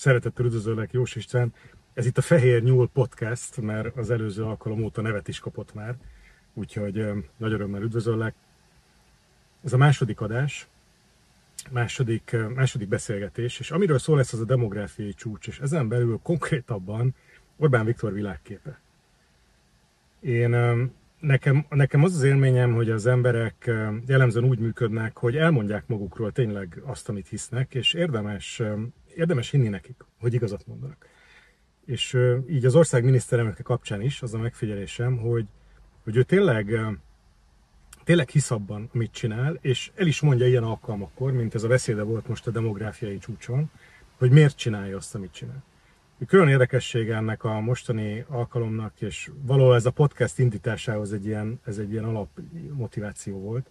Szeretettel üdvözöllek, Jós István. Ez itt a Fehér Nyúl Podcast, mert az előző alkalom óta nevet is kapott már, úgyhogy nagy örömmel üdvözöllek. Ez a második adás, második, második beszélgetés, és amiről szól lesz az a demográfiai csúcs, és ezen belül konkrétabban Orbán Viktor világképe. Én nekem, nekem az az élményem, hogy az emberek jellemzően úgy működnek, hogy elmondják magukról tényleg azt, amit hisznek, és érdemes, érdemes hinni nekik, hogy igazat mondanak. És így az ország miniszterelnöke kapcsán is az a megfigyelésem, hogy, hogy ő tényleg, tényleg hisz abban, amit csinál, és el is mondja ilyen alkalmakkor, mint ez a beszéde volt most a demográfiai csúcson, hogy miért csinálja azt, amit csinál. Külön érdekessége ennek a mostani alkalomnak, és valahol ez a podcast indításához egy ilyen, ez egy ilyen alapmotiváció volt,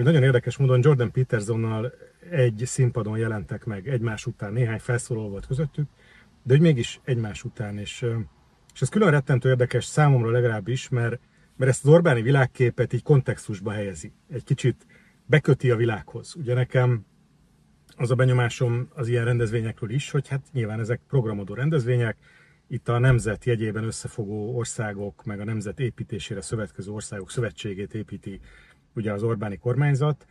hogy nagyon érdekes módon Jordan Petersonnal egy színpadon jelentek meg egymás után, néhány felszóló volt közöttük, de hogy mégis egymás után, és, és ez külön rettentő érdekes számomra legalábbis, mert, mert ezt az Orbáni világképet így kontextusba helyezi. Egy kicsit beköti a világhoz. Ugye nekem az a benyomásom az ilyen rendezvényekről is, hogy hát nyilván ezek programodó rendezvények, itt a nemzet jegyében összefogó országok, meg a nemzet építésére szövetkező országok szövetségét építi ugye az Orbáni kormányzat,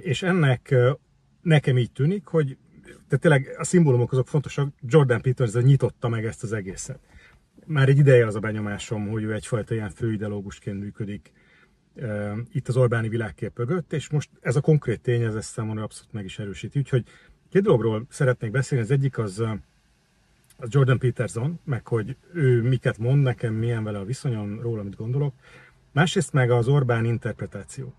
és ennek nekem így tűnik, hogy tehát tényleg a szimbólumok azok fontosak, Jordan Peters nyitotta meg ezt az egészet. Már egy ideje az a benyomásom, hogy ő egyfajta ilyen főideológusként működik itt az Orbáni világkép mögött, és most ez a konkrét tény, ez ezt számomra abszolút meg is erősíti. Úgyhogy két dologról szeretnék beszélni. Az egyik az, az Jordan Peterson, meg hogy ő miket mond nekem, milyen vele a viszonyom, róla mit gondolok. Másrészt meg az Orbán interpretáció.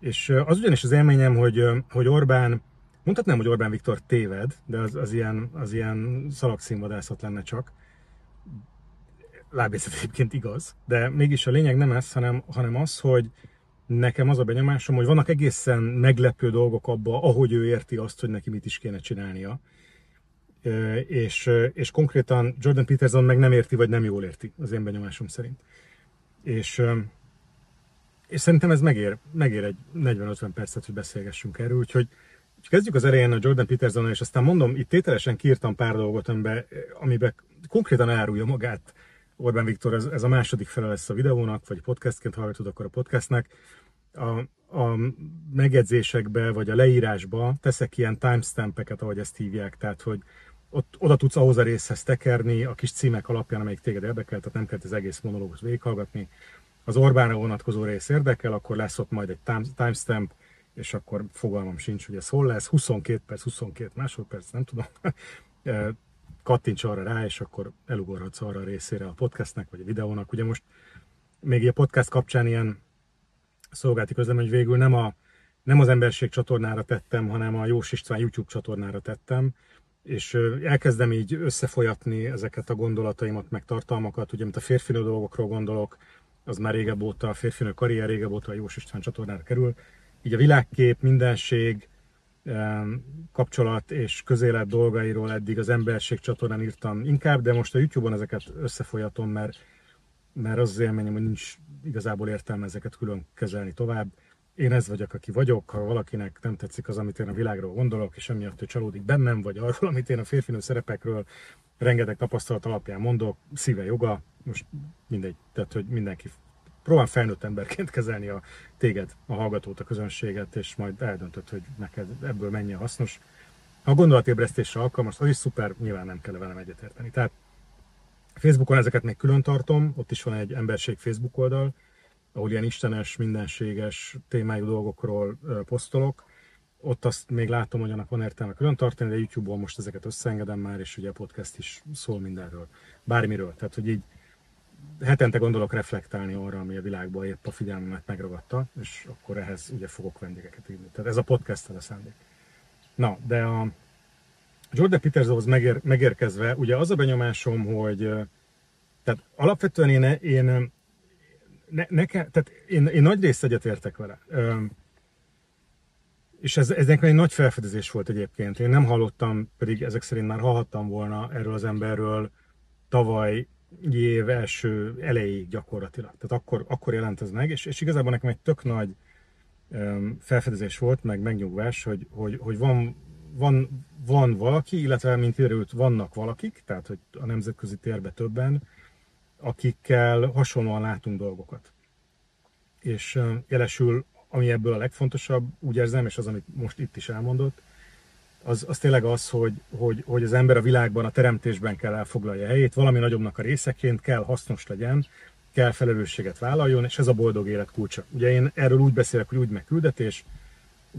És az ugyanis az élményem, hogy, hogy Orbán, mondhatnám, hogy Orbán Viktor téved, de az, az ilyen, az ilyen szalagszínvadászat lenne csak, lábészet egyébként igaz, de mégis a lényeg nem ez, hanem, hanem az, hogy nekem az a benyomásom, hogy vannak egészen meglepő dolgok abba, ahogy ő érti azt, hogy neki mit is kéne csinálnia. És, és konkrétan Jordan Peterson meg nem érti, vagy nem jól érti, az én benyomásom szerint. És, és szerintem ez megér, megér egy 40-50 percet, hogy beszélgessünk erről, úgyhogy kezdjük az elején a Jordan Peterson, és aztán mondom, itt tételesen kiírtam pár dolgot, amiben, amiben konkrétan árulja magát Orbán Viktor, ez, ez a második fele lesz a videónak, vagy podcastként hallgatod akkor a podcastnek. A, a megjegyzésekbe, vagy a leírásba teszek ilyen timestampeket, ahogy ezt hívják, tehát hogy ott oda tudsz ahhoz a részhez tekerni, a kis címek alapján, amelyik téged érdekel, tehát nem kell az egész monológus végighallgatni. Az Orbánra vonatkozó rész érdekel, akkor lesz ott majd egy timestamp, és akkor fogalmam sincs, hogy ez hol lesz, 22 perc, 22 másodperc, nem tudom kattints arra rá, és akkor elugorhatsz arra a részére a podcastnek, vagy a videónak. Ugye most még a podcast kapcsán ilyen szolgálti közlem, hogy végül nem, a, nem az emberség csatornára tettem, hanem a Jós István YouTube csatornára tettem, és elkezdem így összefolyatni ezeket a gondolataimat, meg tartalmakat, ugye, mint a férfinő dolgokról gondolok, az már régebb óta, a férfinő karrier régebb óta a Jós István csatornára kerül. Így a világkép, mindenség, kapcsolat és közélet dolgairól eddig az emberség csatornán írtam inkább, de most a YouTube-on ezeket összefolyatom, mert, mert az az élményem, hogy nincs igazából értelme ezeket külön kezelni tovább. Én ez vagyok, aki vagyok, ha valakinek nem tetszik az, amit én a világról gondolok, és emiatt ő csalódik bennem, vagy arról, amit én a férfinő szerepekről rengeteg tapasztalat alapján mondok, szíve joga, most mindegy, tehát hogy mindenki próbál felnőtt emberként kezelni a téged, a hallgatót, a közönséget, és majd eldöntöd, hogy neked ebből mennyi a hasznos. Ha a gondolatébresztésre alkalmas, az is szuper, nyilván nem kell velem egyetérteni. Tehát Facebookon ezeket még külön tartom, ott is van egy emberség Facebook oldal, ahol ilyen istenes, mindenséges témájú dolgokról posztolok. Ott azt még látom, hogy annak van értelme külön tartani, de YouTube-on most ezeket összeengedem már, és ugye a podcast is szól mindenről, bármiről. Tehát, hogy így hetente gondolok reflektálni arra, ami a világban épp a figyelmemet megragadta, és akkor ehhez ugye fogok vendégeket írni. Tehát ez a podcast a szándék. Na, de a Jordan Petersonhoz megér, megérkezve, ugye az a benyomásom, hogy tehát alapvetően én, én ne, nekem, tehát én, én nagy részt egyetértek vele. És ez, ez egy nagy felfedezés volt egyébként. Én nem hallottam, pedig ezek szerint már hallhattam volna erről az emberről tavaly év első elejéig gyakorlatilag. Tehát akkor, akkor jelent ez meg, és, és igazából nekem egy tök nagy um, felfedezés volt, meg megnyugvás, hogy, hogy, hogy van van, van valaki, illetve mint kiderült, vannak valakik, tehát hogy a nemzetközi térbe többen, akikkel hasonlóan látunk dolgokat. És jelesül, ami ebből a legfontosabb, úgy érzem, és az, amit most itt is elmondott, az, az tényleg az, hogy, hogy, hogy az ember a világban, a teremtésben kell elfoglalja helyét, valami nagyobbnak a részeként kell hasznos legyen, kell felelősséget vállaljon, és ez a boldog élet kulcsa. Ugye én erről úgy beszélek, hogy úgy meg küldetés,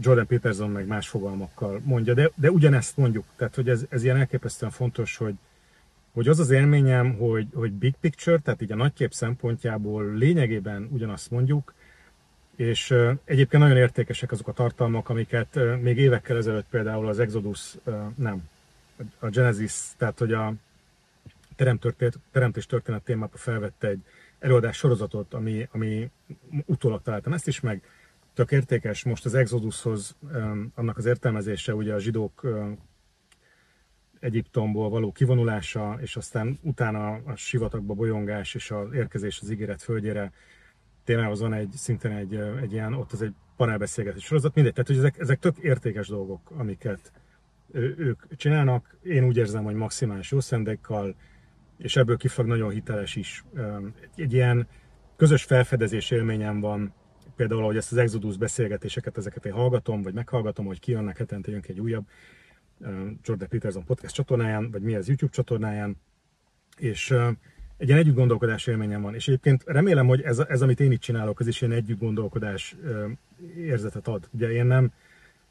Jordan Peterson meg más fogalmakkal mondja, de, de ugyanezt mondjuk, tehát hogy ez, ez ilyen elképesztően fontos, hogy, hogy az az élményem, hogy, hogy big picture, tehát így a nagykép szempontjából lényegében ugyanazt mondjuk, és egyébként nagyon értékesek azok a tartalmak, amiket még évekkel ezelőtt például az Exodus, nem, a Genesis, tehát hogy a teremtés történet témában felvette egy előadás sorozatot, ami, ami utólag találtam ezt is meg, tök értékes. Most az Exodushoz annak az értelmezése, ugye a zsidók Egyiptomból való kivonulása, és aztán utána a sivatagba bolyongás és az érkezés az ígéret földjére témához van egy, szintén egy, egy ilyen, ott az egy panelbeszélgetés sorozat, mindegy, tehát hogy ezek, ezek tök értékes dolgok, amiket ők csinálnak. Én úgy érzem, hogy maximális jó szendékkal, és ebből kiflag nagyon hiteles is. Egy, ilyen közös felfedezés élményem van, például, hogy ezt az Exodus beszélgetéseket, ezeket én hallgatom, vagy meghallgatom, hogy kijönnek hetente jön egy újabb Jordan Peterson podcast csatornáján, vagy mi az YouTube csatornáján, és egy ilyen együtt gondolkodás élményem van. És egyébként remélem, hogy ez, ez amit én itt csinálok, ez is ilyen együtt gondolkodás érzetet ad. Ugye én nem,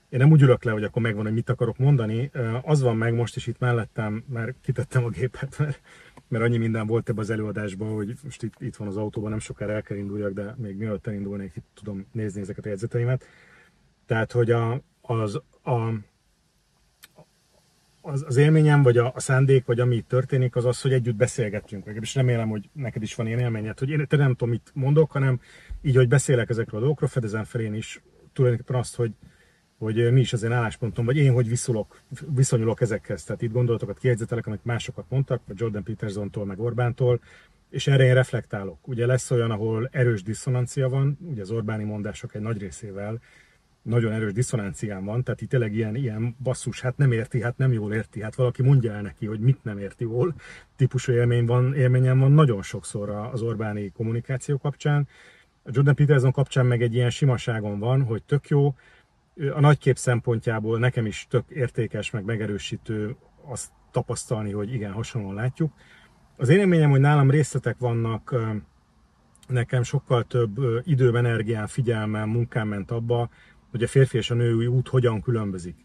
én nem úgy ülök le, hogy akkor megvan, hogy mit akarok mondani. Az van meg most is itt mellettem, mert kitettem a gépet, mert, mert annyi minden volt ebbe az előadásban, hogy most itt, itt van az autóban, nem sokára el kell induljak, de még mielőtt elindulnék, itt tudom nézni ezeket a jegyzeteimet. Tehát, hogy a, az, a, az, az élményem, vagy a, a szándék, vagy ami itt történik, az az, hogy együtt beszélgetjünk. És remélem, hogy neked is van ilyen élményed, hogy én te nem tudom, mit mondok, hanem így, hogy beszélek ezekről a dolgokról, fedezem fel én is tulajdonképpen azt, hogy, hogy mi is az én álláspontom, vagy én hogy viszulok, viszonyulok ezekhez. Tehát itt gondolatokat kiegyzetelek, amit másokat mondtak, vagy Jordan Petersontól, meg Orbántól, és erre én reflektálok. Ugye lesz olyan, ahol erős diszonancia van, ugye az Orbáni mondások egy nagy részével nagyon erős diszonancián van, tehát itt tényleg ilyen, ilyen basszus, hát nem érti, hát nem jól érti, hát valaki mondja el neki, hogy mit nem érti jól, típusú élmény van, élményem van nagyon sokszor az Orbáni kommunikáció kapcsán. A Jordan Peterson kapcsán meg egy ilyen simaságon van, hogy tök jó, a nagykép szempontjából nekem is tök értékes, meg megerősítő azt tapasztalni, hogy igen, hasonlóan látjuk. Az én élményem, hogy nálam részletek vannak, nekem sokkal több időm, energiám, figyelmem, munkám ment abba, hogy a férfi és a női út hogyan különbözik.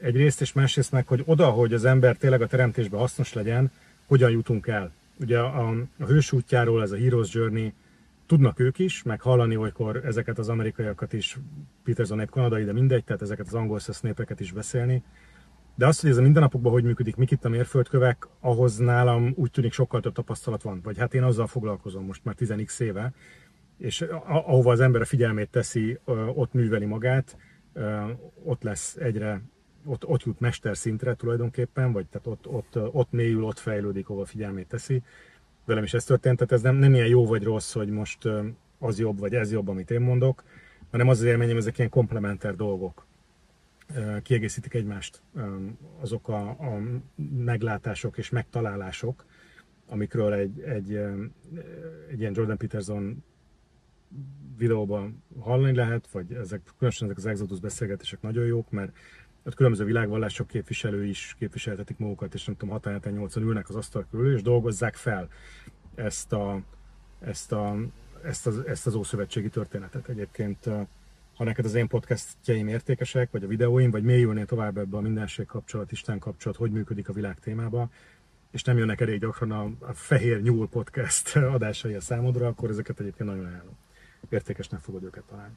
Egyrészt, és másrészt meg, hogy oda, hogy az ember tényleg a teremtésben hasznos legyen, hogyan jutunk el. Ugye a, a hős útjáról, ez a Heroes Journey, tudnak ők is, meg hallani olykor ezeket az amerikaiakat is, Peterson egy kanadai, de mindegy, tehát ezeket az angol szesz népeket is beszélni. De az, hogy ez a mindennapokban hogy működik, mik itt a mérföldkövek, ahhoz nálam úgy tűnik sokkal több tapasztalat van. Vagy hát én azzal foglalkozom most már 10x éve, és ahova az ember a figyelmét teszi, ott műveli magát, ott lesz egyre, ott, ott jut mesterszintre tulajdonképpen, vagy tehát ott, ott, ott mélyül, ott fejlődik, ahova a figyelmét teszi velem is ez történt, tehát ez nem, nem ilyen jó vagy rossz, hogy most az jobb, vagy ez jobb, amit én mondok, hanem az az élményem, ezek ilyen komplementer dolgok. Kiegészítik egymást azok a, a meglátások és megtalálások, amikről egy, egy, egy ilyen Jordan Peterson videóban hallani lehet, vagy ezek, különösen ezek az Exodus beszélgetések nagyon jók, mert ott különböző világvallások képviselői is képviseltetik magukat, és nem tudom, 6 8 ülnek az asztal körül, és dolgozzák fel ezt, a, ezt, a, ezt, az, ezt az ószövetségi történetet. Egyébként, ha neked az én podcastjaim értékesek, vagy a videóim, vagy mélyülnél tovább ebbe a mindenség kapcsolat, Isten kapcsolat, hogy működik a világ témába, és nem jönnek elég gyakran a, a Fehér Nyúl podcast adásai a számodra, akkor ezeket egyébként nagyon ajánlom. Értékesnek fogod őket találni.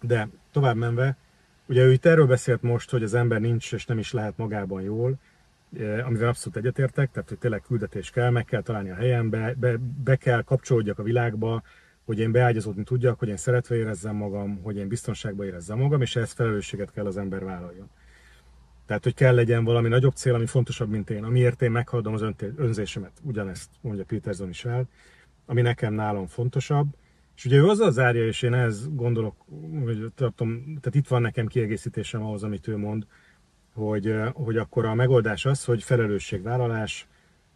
De tovább menve, Ugye ő itt erről beszélt most, hogy az ember nincs és nem is lehet magában jól, e, amivel abszolút egyetértek, tehát hogy tényleg küldetés kell, meg kell találni a helyem, be, be, be kell kapcsolódjak a világba, hogy én beágyazódni tudjak, hogy én szeretve érezzem magam, hogy én biztonságban érezzem magam, és ehhez felelősséget kell az ember vállaljon. Tehát, hogy kell legyen valami nagyobb cél, ami fontosabb, mint én, amiért én meghaladom az önzésemet. Ugyanezt mondja Peterson is el, ami nekem nálam fontosabb, És ugye ő azzal zárja, és én ezt gondolok, hogy tartom, tehát itt van nekem kiegészítésem ahhoz, amit ő mond, hogy, hogy akkor a megoldás az, hogy felelősségvállalás,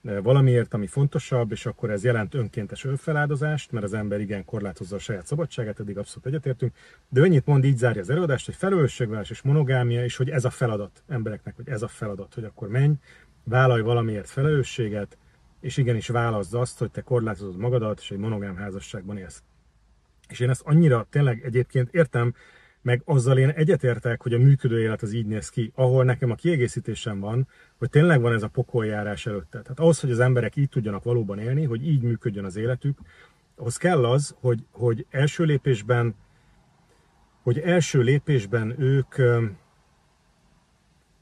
valamiért, ami fontosabb, és akkor ez jelent önkéntes önfeláldozást, mert az ember igen korlátozza a saját szabadságát, eddig abszolút egyetértünk, de annyit mond, így zárja az előadást, hogy felelősségvállalás és monogámia, és hogy ez a feladat embereknek, hogy ez a feladat, hogy akkor menj, vállalj valamiért felelősséget, és igenis válaszd azt, hogy te korlátozod magadat, és egy monogám házasságban élsz. És én ezt annyira tényleg egyébként értem, meg azzal én egyetértek, hogy a működő élet az így néz ki, ahol nekem a kiegészítésem van, hogy tényleg van ez a pokoljárás előtte. Tehát ahhoz, hogy az emberek így tudjanak valóban élni, hogy így működjön az életük, ahhoz kell az, hogy, hogy első lépésben hogy első lépésben ők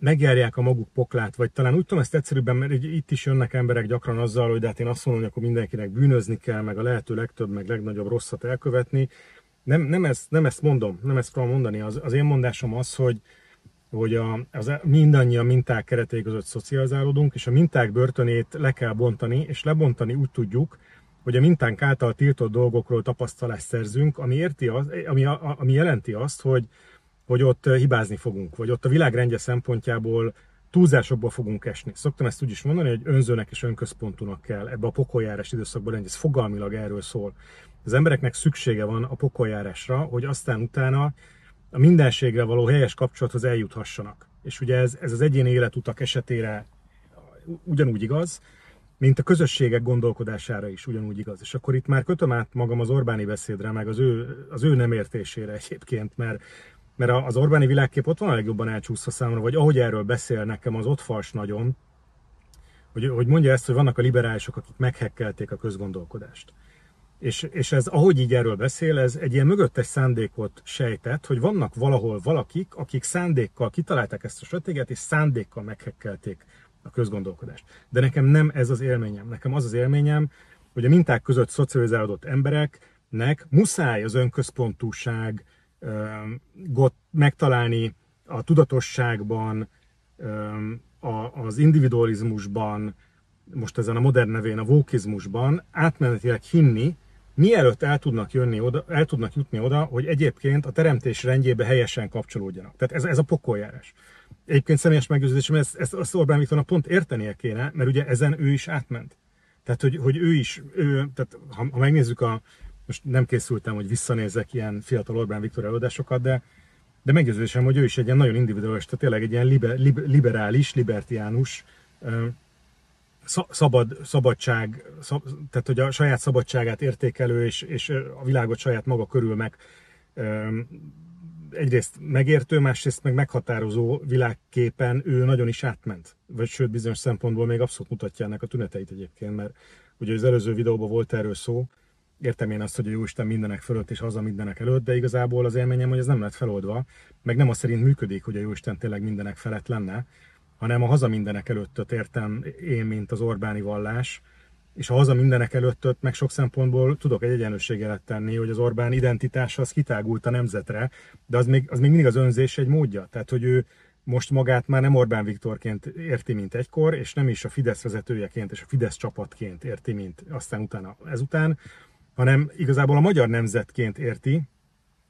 megjárják a maguk poklát, vagy talán úgy tudom ezt egyszerűbben, mert itt is jönnek emberek gyakran azzal, hogy de hát én azt mondom, hogy akkor mindenkinek bűnözni kell, meg a lehető legtöbb, meg legnagyobb rosszat elkövetni. Nem, nem, ezt, nem ezt mondom, nem ezt tudom mondani. Az, az én mondásom az, hogy, hogy a, az, mindannyian minták keretei között szocializálódunk, és a minták börtönét le kell bontani, és lebontani úgy tudjuk, hogy a mintánk által tiltott dolgokról tapasztalást szerzünk, ami, érti az, ami, ami jelenti azt, hogy, hogy ott hibázni fogunk, vagy ott a világrendje szempontjából túlzásokba fogunk esni. Szoktam ezt úgy is mondani, hogy önzőnek és önközpontúnak kell ebbe a pokoljárás időszakban lenni. Ez fogalmilag erről szól. Az embereknek szüksége van a pokoljárásra, hogy aztán utána a mindenségre való helyes kapcsolathoz eljuthassanak. És ugye ez, ez az egyéni életutak esetére ugyanúgy igaz, mint a közösségek gondolkodására is ugyanúgy igaz. És akkor itt már kötöm át magam az Orbáni beszédre, meg az ő, az ő nem értésére egyébként, mert, mert az Orbáni világkép ott van a legjobban elcsúszva számomra, vagy ahogy erről beszél nekem, az ott fals nagyon, hogy, hogy mondja ezt, hogy vannak a liberálisok, akik meghekkelték a közgondolkodást. És, és ez, ahogy így erről beszél, ez egy ilyen mögöttes szándékot sejtett, hogy vannak valahol valakik, akik szándékkal kitalálták ezt a stratégiát, és szándékkal meghekkelték a közgondolkodást. De nekem nem ez az élményem. Nekem az az élményem, hogy a minták között szocializálódott embereknek muszáj az önközpontúság megtalálni a tudatosságban, az individualizmusban, most ezen a modern nevén a vókizmusban átmenetileg hinni, mielőtt el tudnak, jönni oda, el tudnak jutni oda, hogy egyébként a teremtés rendjébe helyesen kapcsolódjanak. Tehát ez, ez a pokoljárás. Egyébként személyes meggyőződésem, ezt, ezt, ezt Orbán Viktornak pont értenie kéne, mert ugye ezen ő is átment. Tehát, hogy, hogy ő is, ő, tehát ha, ha megnézzük a, most nem készültem, hogy visszanézek ilyen fiatal Orbán Viktor előadásokat, de, de meggyőződésem, hogy ő is egy ilyen nagyon individuális, tehát tényleg egy ilyen liber, liberális, libertiánus, szabad, szabadság, szab, tehát hogy a saját szabadságát értékelő és, és a világot saját maga körül meg egyrészt megértő, másrészt meg meghatározó világképen ő nagyon is átment. Vagy sőt, bizonyos szempontból még abszolút mutatja ennek a tüneteit egyébként, mert ugye az előző videóban volt erről szó, értem én azt, hogy a Jóisten mindenek fölött és haza mindenek előtt, de igazából az élményem, hogy ez nem lett feloldva, meg nem az szerint működik, hogy a Jóisten tényleg mindenek felett lenne, hanem a haza mindenek előttöt értem én, mint az Orbáni vallás, és a haza mindenek előttöt meg sok szempontból tudok egy egyenlősségelet tenni, hogy az Orbán identitása az kitágult a nemzetre, de az még, az még mindig az önzés egy módja. Tehát, hogy ő most magát már nem Orbán Viktorként érti, mint egykor, és nem is a Fidesz vezetőjeként és a Fidesz csapatként érti, mint aztán utána ezután, hanem igazából a magyar nemzetként érti,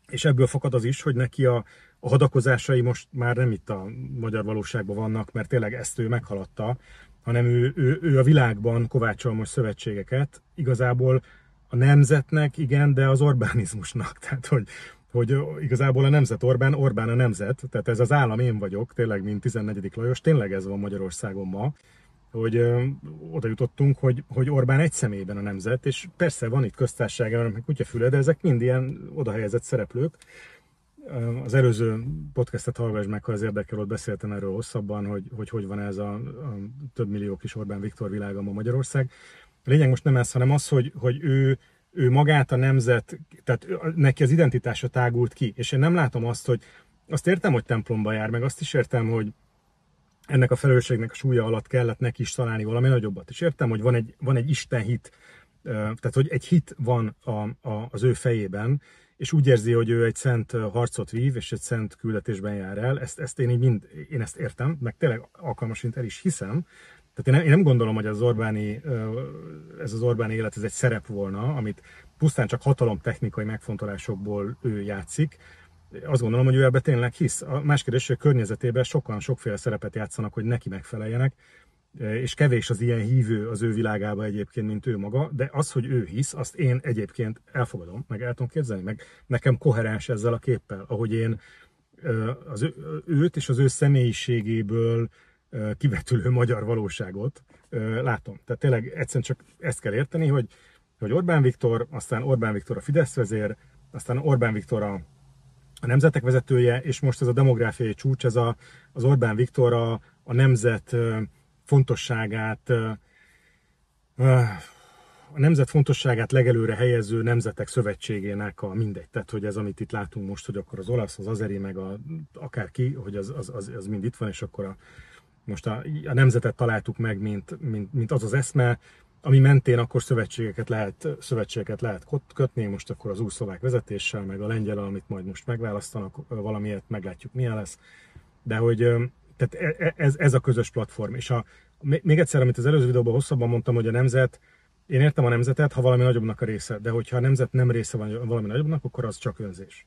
és ebből fakad az is, hogy neki a, a hadakozásai most már nem itt a magyar valóságban vannak, mert tényleg ezt ő meghaladta, hanem ő, ő, ő a világban kovácsol most szövetségeket, igazából a nemzetnek, igen, de az Orbánizmusnak. Tehát, hogy, hogy igazából a nemzet Orbán, Orbán a nemzet, tehát ez az állam én vagyok, tényleg, mint 14. Lajos, tényleg ez van Magyarországon ma, hogy ö, oda jutottunk, hogy, hogy Orbán egy személyben a nemzet, és persze van itt köztársaság, meg kutyafüle, de ezek mind ilyen odahelyezett szereplők, az előző podcastet hallgass meg, ha az érdekel, ott beszéltem erről hosszabban, hogy hogy, hogy van ez a, a több millió kis Orbán Viktor világa ma Magyarország. A lényeg most nem ez, hanem az, hogy, hogy ő, ő magát a nemzet, tehát neki az identitása tágult ki, és én nem látom azt, hogy azt értem, hogy templomba jár, meg azt is értem, hogy ennek a felelősségnek a súlya alatt kellett neki is találni valami nagyobbat. És értem, hogy van egy, van egy Isten hit, tehát hogy egy hit van a, a, az ő fejében, és úgy érzi, hogy ő egy szent harcot vív, és egy szent küldetésben jár el. Ezt, ezt én így mind, én ezt értem, meg tényleg alkalmasint el is hiszem. Tehát én nem, én nem gondolom, hogy az Orbáni, ez az Orbáni élet ez egy szerep volna, amit pusztán csak hatalomtechnikai megfontolásokból ő játszik. Azt gondolom, hogy ő ebbe tényleg hisz. A más kérdés, hogy a környezetében sokan sokféle szerepet játszanak, hogy neki megfeleljenek, és kevés az ilyen hívő az ő világába egyébként, mint ő maga, de az, hogy ő hisz, azt én egyébként elfogadom, meg el tudom képzelni, meg nekem koherens ezzel a képpel, ahogy én az ő, őt és az ő személyiségéből kivetülő magyar valóságot látom. Tehát tényleg egyszerűen csak ezt kell érteni, hogy, hogy Orbán Viktor, aztán Orbán Viktor a Fidesz vezér, aztán Orbán Viktor a, a nemzetek vezetője, és most ez a demográfiai csúcs, ez a, az Orbán Viktor a, a nemzet fontosságát, a nemzet fontosságát legelőre helyező nemzetek szövetségének a mindegy. Tehát, hogy ez, amit itt látunk most, hogy akkor az olasz, az azeri, meg a, akárki, hogy az, az, az, az mind itt van, és akkor a, most a, a nemzetet találtuk meg, mint, mint, mint az az eszme, ami mentén akkor szövetségeket lehet, szövetségeket lehet kötni, most akkor az új szlovák vezetéssel, meg a lengyel, amit majd most megválasztanak, valamiért meglátjuk milyen lesz. De hogy tehát e, e, ez, ez a közös platform. És a, még egyszer, amit az előző videóban hosszabban mondtam, hogy a nemzet, én értem a nemzetet, ha valami nagyobbnak a része, de hogyha a nemzet nem része van valami nagyobbnak, akkor az csak önzés.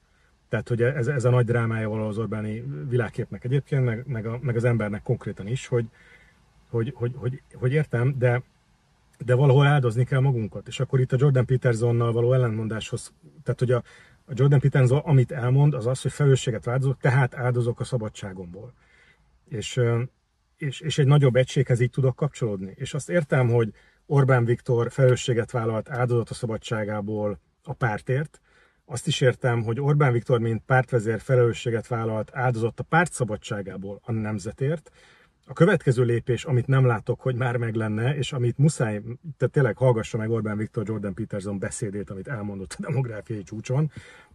Tehát, hogy ez, ez a nagy drámája való az Orbáni világképnek egyébként, meg, meg, a, meg az embernek konkrétan is, hogy, hogy, hogy, hogy, hogy értem, de, de valahol áldozni kell magunkat. És akkor itt a Jordan Petersonnal való ellentmondáshoz, tehát hogy a, a Jordan Peterson, amit elmond, az az, hogy felelősséget áldozok, tehát áldozok a szabadságomból. És, és, és egy nagyobb egységhez így tudok kapcsolódni. És azt értem, hogy Orbán Viktor felelősséget vállalt áldozat a szabadságából a pártért, azt is értem, hogy Orbán Viktor, mint pártvezér felelősséget vállalt áldozott a párt szabadságából a nemzetért. A következő lépés, amit nem látok, hogy már meg lenne, és amit muszáj, tehát tényleg hallgassa meg Orbán Viktor Jordan Peterson beszédét, amit elmondott a demográfiai csúcson,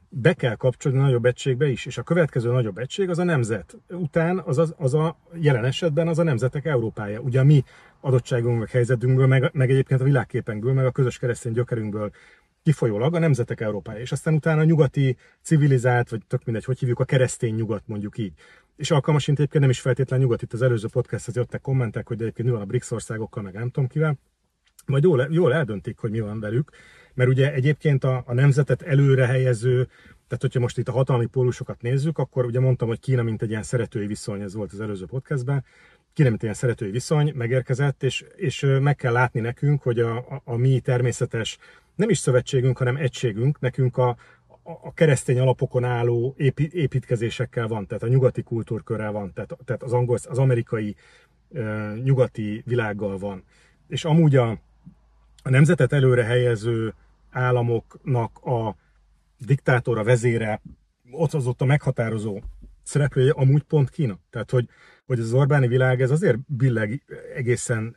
be kell kapcsolni a nagyobb egységbe is, és a következő nagyobb egység az a nemzet. Után az, az, az a jelen esetben az a nemzetek Európája. Ugye mi adottságunkból, helyzetünkből, meg, meg egyébként a világképenkből, meg a közös keresztény gyökerünkből kifolyólag a nemzetek Európája, és aztán utána a nyugati civilizált, vagy tök mindegy, hogy hívjuk, a keresztény nyugat mondjuk így. És alkalmasint egyébként nem is feltétlenül nyugat, itt az előző podcasthez jöttek kommentek, hogy egyébként mi van a BRICS országokkal, meg nem tudom kivel. Majd jól, jól eldöntik, hogy mi van velük, mert ugye egyébként a, a nemzetet előre helyező, tehát hogyha most itt a hatalmi pólusokat nézzük, akkor ugye mondtam, hogy Kína mint egy ilyen szeretői viszony, ez volt az előző podcastben, Kína mint egy ilyen szeretői viszony megérkezett, és, és meg kell látni nekünk, hogy a, a, a mi természetes nem is szövetségünk, hanem egységünk, nekünk a, a keresztény alapokon álló építkezésekkel van, tehát a nyugati kultúrkörrel van, tehát, az, angol, az amerikai nyugati világgal van. És amúgy a, a nemzetet előre helyező államoknak a diktátora, vezére, ott az ott a meghatározó szereplője amúgy pont Kína. Tehát, hogy, hogy az Orbáni világ ez azért billeg egészen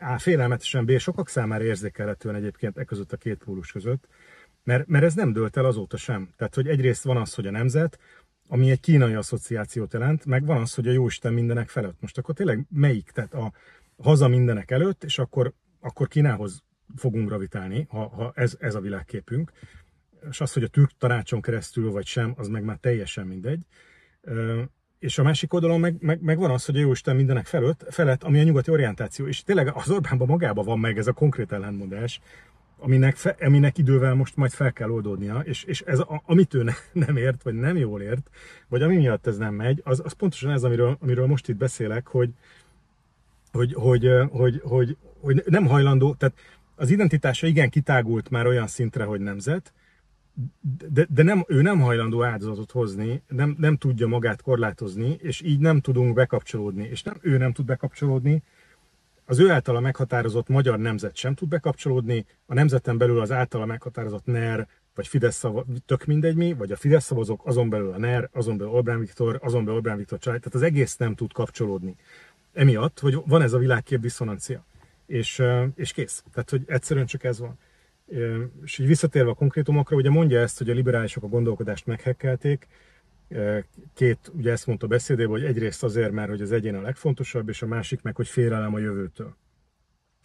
A félelmetesen B, sokak számára érzékelhetően egyébként e között a két pólus között, mert, mert ez nem dőlt el azóta sem. Tehát, hogy egyrészt van az, hogy a nemzet, ami egy kínai asszociációt jelent, meg van az, hogy a Jóisten mindenek felett. Most akkor tényleg melyik? Tehát a haza mindenek előtt, és akkor, akkor Kínához fogunk gravitálni, ha, ha ez, ez a világképünk. És az, hogy a türk tanácson keresztül vagy sem, az meg már teljesen mindegy. És a másik oldalon meg, meg, meg van az, hogy a Jóisten mindenek felett, felett, ami a nyugati orientáció. És tényleg az Orbánban magában van meg ez a konkrét ellentmondás, aminek, fe, aminek idővel most majd fel kell oldódnia, és, és ez, a, amit ő ne, nem ért, vagy nem jól ért, vagy ami miatt ez nem megy, az, az pontosan ez, amiről, amiről most itt beszélek, hogy, hogy, hogy, hogy, hogy, hogy nem hajlandó, tehát az identitása igen kitágult már olyan szintre, hogy nemzet, de, de nem, ő nem hajlandó áldozatot hozni, nem, nem tudja magát korlátozni, és így nem tudunk bekapcsolódni. És nem ő nem tud bekapcsolódni, az ő általa meghatározott magyar nemzet sem tud bekapcsolódni, a nemzeten belül az általa meghatározott NER, vagy Fidesz szava, tök mindegy mi, vagy a Fidesz szavazók, azon belül a NER, azon belül Orbán Viktor, azon belül Orbán Viktor család, tehát az egész nem tud kapcsolódni. Emiatt, hogy van ez a világkép diszonancia. És, és kész. Tehát, hogy egyszerűen csak ez van. És így visszatérve a konkrétumokra, ugye mondja ezt, hogy a liberálisok a gondolkodást meghekkelték, Két, ugye ezt mondta beszédében, hogy egyrészt azért, mert hogy az egyén a legfontosabb, és a másik meg, hogy félelem a jövőtől.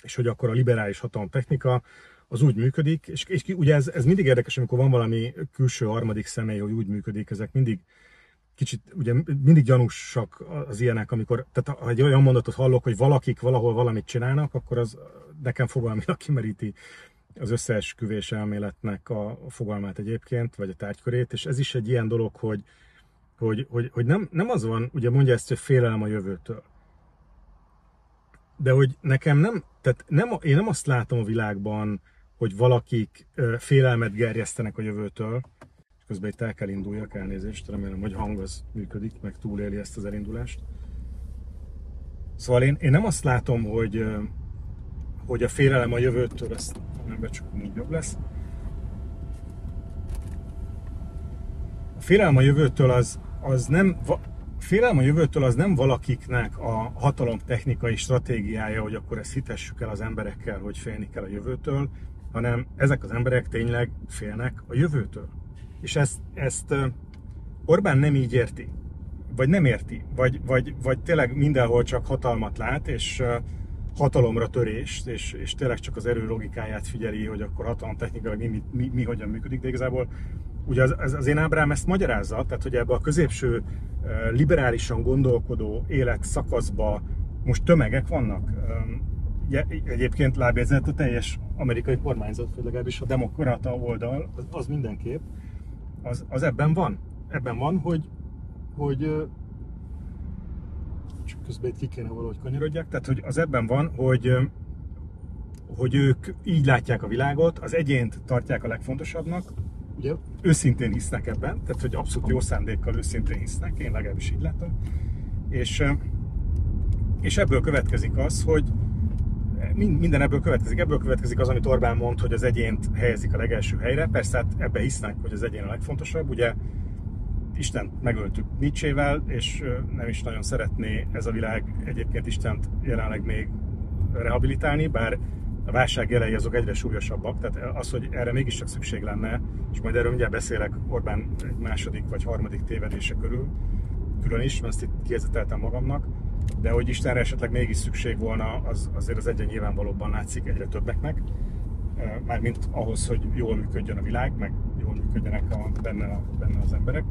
És hogy akkor a liberális hatalom technika az úgy működik, és, és ugye ez, ez mindig érdekes, amikor van valami külső harmadik személy, hogy úgy működik, ezek mindig kicsit, ugye mindig gyanúsak az ilyenek, amikor, tehát ha egy olyan mondatot hallok, hogy valakik valahol valamit csinálnak, akkor az nekem fogalmilag kimeríti az összeesküvés elméletnek a fogalmát egyébként, vagy a tárgykörét, és ez is egy ilyen dolog, hogy, hogy, hogy, hogy nem, nem az van, ugye mondja ezt, hogy félelem a jövőtől. De hogy nekem nem, tehát nem, én nem azt látom a világban, hogy valakik félelmet gerjesztenek a jövőtől, és közben itt el kell induljak, elnézést, remélem, hogy hang az működik, meg túléli ezt az elindulást. Szóval én, én nem azt látom, hogy, hogy a félelem a jövőtől, ezt nem becsukom, így jobb lesz. A félelem a jövőtől az, az nem, félelem a jövőtől az nem valakiknek a hatalom technikai stratégiája, hogy akkor ezt hitessük el az emberekkel, hogy félni kell a jövőtől, hanem ezek az emberek tényleg félnek a jövőtől. És ezt, ezt Orbán nem így érti, vagy nem érti, vagy, vagy, vagy tényleg mindenhol csak hatalmat lát, és hatalomra törést, és, és tényleg csak az erő logikáját figyeli, hogy akkor hatalom technikailag mi, mi, mi, mi hogyan működik, de igazából ugye az, az, az én ábrám ezt magyarázza, tehát hogy ebbe a középső liberálisan gondolkodó élet szakaszba most tömegek vannak. Egyébként lábjegyzett a teljes amerikai kormányzat, vagy legalábbis a demokrata oldal, az, az mindenképp, az, az ebben van. Ebben van, hogy, hogy csak közben itt ki kéne valahogy kanyarodják, tehát hogy az ebben van, hogy, hogy ők így látják a világot, az egyént tartják a legfontosabbnak, ugye őszintén hisznek ebben, tehát hogy abszolút jó szándékkal őszintén hisznek, én legalábbis így látom, és, és ebből következik az, hogy minden ebből következik. Ebből következik az, amit Orbán mond, hogy az egyént helyezik a legelső helyre. Persze hát ebbe hisznek, hogy az egyén a legfontosabb. Ugye Isten megöltük Nietzsével, és nem is nagyon szeretné ez a világ egyébként Istent jelenleg még rehabilitálni, bár a válság jelei azok egyre súlyosabbak, tehát az, hogy erre mégiscsak szükség lenne, és majd erről mindjárt beszélek Orbán egy második vagy harmadik tévedése körül, külön is, mert ezt itt kézzeteltem magamnak, de hogy Istenre esetleg mégis szükség volna, az azért az egyre nyilvánvalóban látszik egyre többeknek, mármint ahhoz, hogy jól működjön a világ, meg jól működjenek a, benne, a, benne az emberek.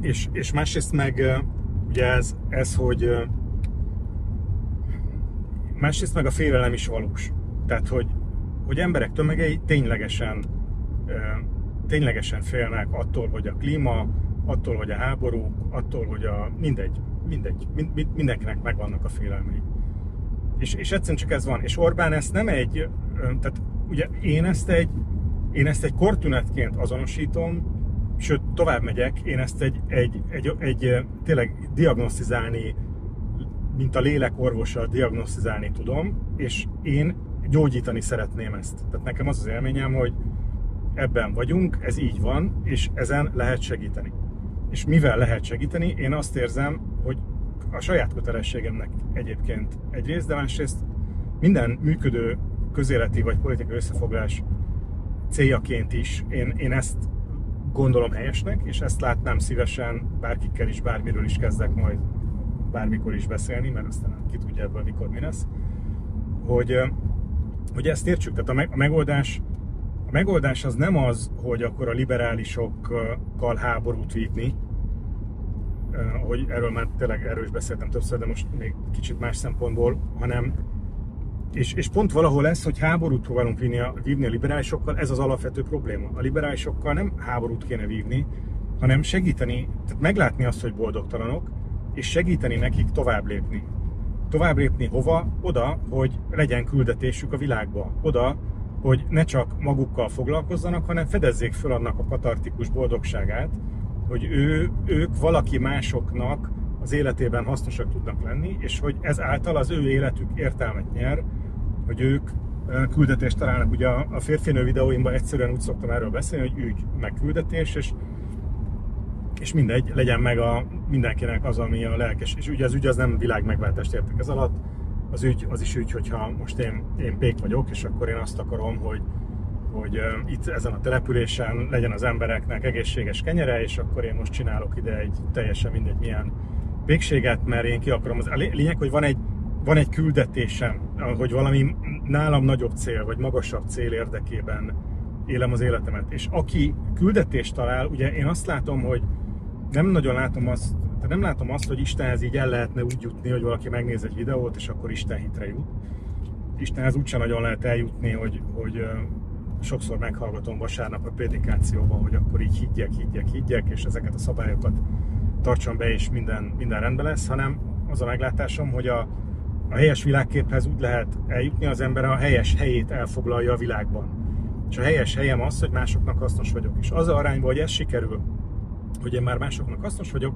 És, és másrészt meg ugye ez, ez, hogy másrészt meg a félelem is valós. Tehát, hogy, hogy emberek tömegei ténylegesen, ténylegesen félnek attól, hogy a klíma, attól, hogy a háborúk, attól, hogy a mindegy, mindegy, mind, mindenkinek megvannak a félelmei. És, és egyszerűen csak ez van. És Orbán ezt nem egy, tehát ugye én ezt egy, én ezt egy kortünetként azonosítom, sőt, tovább megyek, én ezt egy, egy, egy, egy tényleg diagnosztizálni, mint a lélek orvosa diagnosztizálni tudom, és én gyógyítani szeretném ezt. Tehát nekem az az élményem, hogy ebben vagyunk, ez így van, és ezen lehet segíteni. És mivel lehet segíteni? Én azt érzem, hogy a saját kötelességemnek egyébként egyrészt, de másrészt minden működő közéleti vagy politikai összefoglás céljaként is én, én ezt gondolom helyesnek, és ezt látnám szívesen, bárkikkel is, bármiről is kezdek majd bármikor is beszélni, mert aztán ki tudja ebből mikor mi lesz, hogy, hogy ezt értsük. Tehát a megoldás, a megoldás az nem az, hogy akkor a liberálisokkal háborút vívni, hogy erről már tényleg erről is beszéltem többször, de most még kicsit más szempontból, hanem és, és pont valahol lesz, hogy háborút próbálunk vívni a, vívni a liberálisokkal, ez az alapvető probléma. A liberálisokkal nem háborút kéne vívni, hanem segíteni, tehát meglátni azt, hogy boldogtalanok, és segíteni nekik tovább lépni. Tovább lépni hova? Oda, hogy legyen küldetésük a világba. Oda, hogy ne csak magukkal foglalkozzanak, hanem fedezzék föl annak a katartikus boldogságát, hogy ő, ők valaki másoknak az életében hasznosak tudnak lenni, és hogy ez által az ő életük értelmet nyer, hogy ők küldetést találnak. Ugye a férfinő videóimban egyszerűen úgy szoktam erről beszélni, hogy ügy, meg küldetés, és, és mindegy, legyen meg a, mindenkinek az, ami a lelkes. És ugye az ügy az nem világ megváltást értek ez alatt, az ügy az is ügy, hogyha most én, én pék vagyok, és akkor én azt akarom, hogy, hogy itt ezen a településen legyen az embereknek egészséges kenyere, és akkor én most csinálok ide egy teljesen mindegy milyen végséget, mert én ki akarom. Az, a lényeg, hogy van egy, van egy küldetésem, hogy valami nálam nagyobb cél, vagy magasabb cél érdekében élem az életemet. És aki küldetést talál, ugye én azt látom, hogy nem nagyon látom azt, tehát nem látom azt, hogy Istenhez így el lehetne úgy jutni, hogy valaki megnéz egy videót, és akkor Isten hitre jut. Istenhez úgyse nagyon lehet eljutni, hogy, hogy sokszor meghallgatom vasárnap a prédikációban, hogy akkor így higgyek, higgyek, higgyek, és ezeket a szabályokat tartsam be, és minden, minden rendben lesz, hanem az a meglátásom, hogy a, a helyes világképhez úgy lehet eljutni, az ember a helyes helyét elfoglalja a világban. És a helyes helyem az, hogy másoknak hasznos vagyok. És az a arányban, hogy ez sikerül, hogy én már másoknak hasznos vagyok,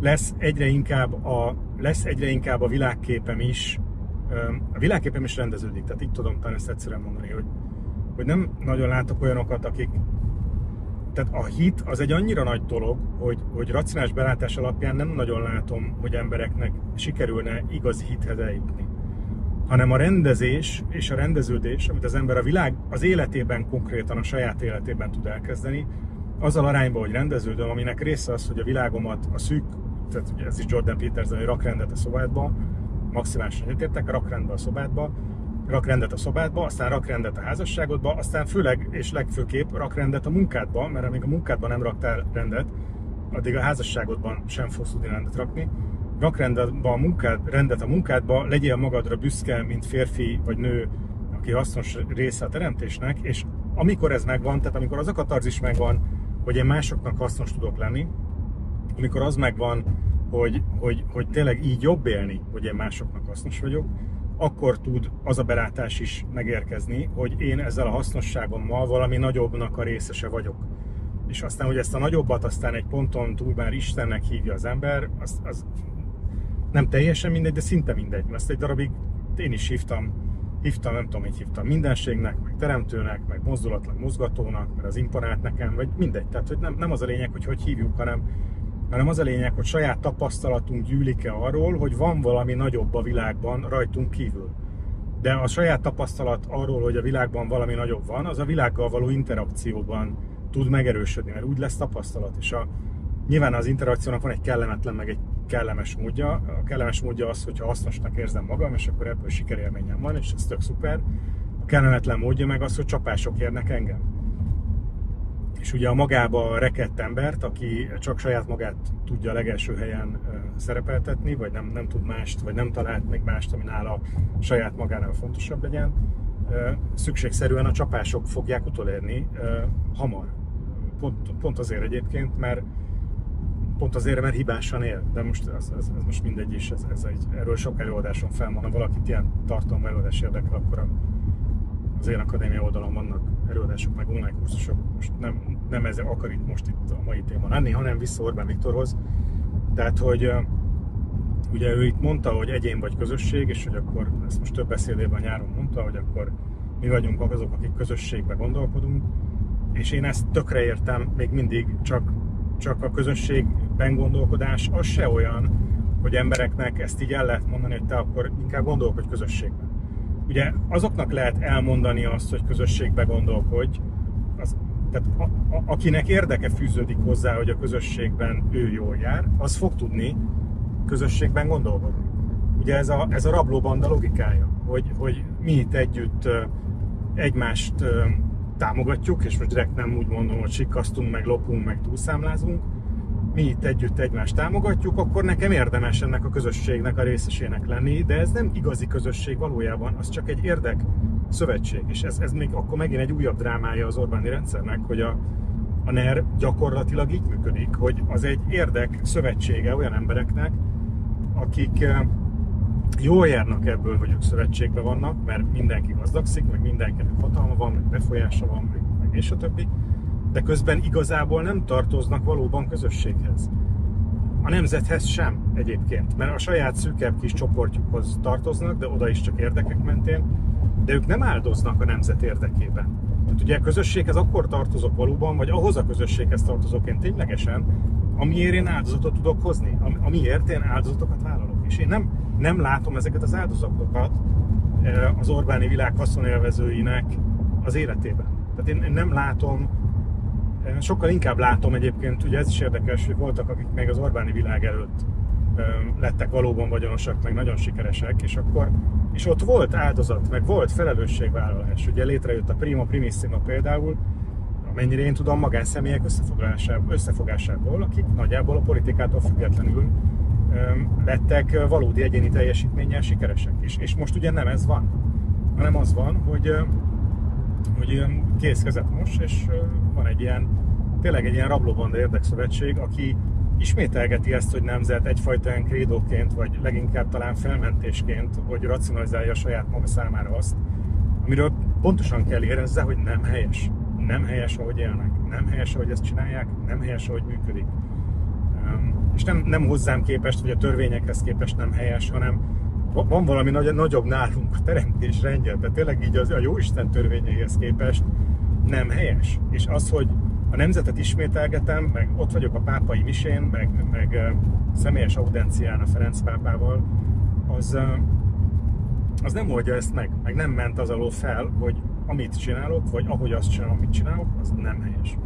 lesz egyre inkább a, lesz egyre inkább a világképem is, a világképem is rendeződik. Tehát így tudom talán ezt egyszerűen mondani, hogy, hogy nem nagyon látok olyanokat, akik tehát a hit az egy annyira nagy dolog, hogy, hogy racionális belátás alapján nem nagyon látom, hogy embereknek sikerülne igazi hithez eljutni. Hanem a rendezés és a rendeződés, amit az ember a világ az életében konkrétan, a saját életében tud elkezdeni, azzal arányban, hogy rendeződöm, aminek része az, hogy a világomat a szűk, tehát ugye ez is Jordan Peterson, hogy rakrendet a szobádba, maximálisan egyetértek, rakrendbe a szobádba, rakrendet a szobádba, aztán rakrendet a házasságodba, aztán főleg és legfőképp rakrendet a munkádba, mert amíg a munkádban nem raktál rendet, addig a házasságodban sem fogsz tudni rendet rakni. Rakrendet a munkád, rendet a munkádba, legyél magadra büszke, mint férfi vagy nő, aki hasznos része a teremtésnek, és amikor ez megvan, tehát amikor az a katarzis megvan, hogy én másoknak hasznos tudok lenni, amikor az megvan, hogy, hogy, hogy tényleg így jobb élni, hogy én másoknak hasznos vagyok, akkor tud az a belátás is megérkezni, hogy én ezzel a hasznosságommal valami nagyobbnak a részese vagyok. És aztán, hogy ezt a nagyobbat aztán egy ponton túl már Istennek hívja az ember, az, az nem teljesen mindegy, de szinte mindegy. Ezt egy darabig én is hívtam, hívtam, nem tudom, mit hívtam, mindenségnek, meg teremtőnek, meg mozdulatlan mozgatónak, mert az imponált nekem, vagy mindegy. Tehát, hogy nem, nem az a lényeg, hogy hogy hívjuk, hanem hanem az a lényeg, hogy saját tapasztalatunk gyűlik-e arról, hogy van valami nagyobb a világban rajtunk kívül. De a saját tapasztalat arról, hogy a világban valami nagyobb van, az a világgal való interakcióban tud megerősödni, mert úgy lesz tapasztalat. És a, nyilván az interakciónak van egy kellemetlen, meg egy kellemes módja. A kellemes módja az, hogyha hasznosnak érzem magam, és akkor ebből sikerélményem van, és ez tök szuper. A kellemetlen módja meg az, hogy csapások érnek engem és ugye a magába rekett embert, aki csak saját magát tudja a legelső helyen szerepeltetni, vagy nem, nem tud mást, vagy nem talált még mást, ami nála saját magánál fontosabb legyen, szükségszerűen a csapások fogják utolérni hamar. Pont, pont azért egyébként, mert pont azért, mert hibásan él, de most ez, ez, ez most mindegy is, ez, ez egy, erről sok előadáson fel van, ha valakit ilyen tartalma előadás érdekel, akkor a, az én akadémia oldalon vannak előadások, meg online kurzusok, most nem, nem ez akar itt most itt a mai téma lenni, hanem vissza Orbán Viktorhoz. Tehát, hogy ugye ő itt mondta, hogy egyén vagy közösség, és hogy akkor ezt most több beszédében nyáron mondta, hogy akkor mi vagyunk azok, akik közösségbe gondolkodunk, és én ezt tökre értem, még mindig csak, csak a közösségben gondolkodás az se olyan, hogy embereknek ezt így el lehet mondani, hogy te akkor inkább gondolkodj közösségben. Ugye azoknak lehet elmondani azt, hogy közösségbe gondolkodj, az, tehát a, a, akinek érdeke fűződik hozzá, hogy a közösségben ő jól jár, az fog tudni közösségben gondolkodni. Ugye ez a, ez a rablóbanda logikája, hogy, hogy mi itt együtt egymást támogatjuk, és most direkt nem úgy mondom, hogy sikasztunk, meg lopunk, meg túlszámlázunk, mi itt együtt egymást támogatjuk, akkor nekem érdemes ennek a közösségnek a részesének lenni, de ez nem igazi közösség valójában, az csak egy érdek szövetség, és ez, ez még akkor megint egy újabb drámája az Orbáni rendszernek, hogy a, a NER gyakorlatilag így működik, hogy az egy érdek szövetsége olyan embereknek, akik eh, jól járnak ebből, hogy ők szövetségben vannak, mert mindenki gazdagszik, meg mindenkinek hatalma van, meg befolyása van, meg, meg és a többi de közben igazából nem tartoznak valóban közösséghez. A nemzethez sem egyébként, mert a saját szűkebb kis csoportjukhoz tartoznak, de oda is csak érdekek mentén, de ők nem áldoznak a nemzet érdekében. Tehát ugye a közösséghez akkor tartozok valóban, vagy ahhoz a közösséghez tartozok én ténylegesen, amiért én áldozatot tudok hozni, amiért én áldozatokat vállalok. És én nem, nem látom ezeket az áldozatokat az Orbáni világ haszonélvezőinek az életében. Tehát én nem látom Sokkal inkább látom egyébként, ugye ez is érdekes, hogy voltak, akik még az Orbáni világ előtt lettek valóban vagyonosak, meg nagyon sikeresek, és akkor és ott volt áldozat, meg volt felelősségvállalás. Ugye létrejött a Prima Primissima például, amennyire én tudom, magánszemélyek összefogásából, összefogásából, akik nagyjából a politikától függetlenül lettek valódi egyéni teljesítménnyel sikeresek. És, és most ugye nem ez van. hanem az van, hogy, hogy készkezett most, és van egy ilyen, tényleg egy ilyen rablóbanda érdekszövetség, aki ismételgeti ezt, hogy nemzet egyfajta ilyen krédóként, vagy leginkább talán felmentésként, hogy racionalizálja saját maga számára azt, amiről pontosan kell érezze, hogy nem helyes. Nem helyes, ahogy élnek. Nem helyes, ahogy ezt csinálják. Nem helyes, ahogy működik. És nem, nem hozzám képest, vagy a törvényekhez képest nem helyes, hanem van valami nagy, nagyobb nálunk a teremtés rendje, de tényleg így az, a Jóisten törvényeihez képest nem helyes. És az, hogy a nemzetet ismételgetem, meg ott vagyok a pápai misén, meg, meg személyes audencián a Ferenc pápával, az, az nem oldja ezt meg, meg nem ment az alól fel, hogy amit csinálok, vagy ahogy azt csinálom, amit csinálok, az nem helyes.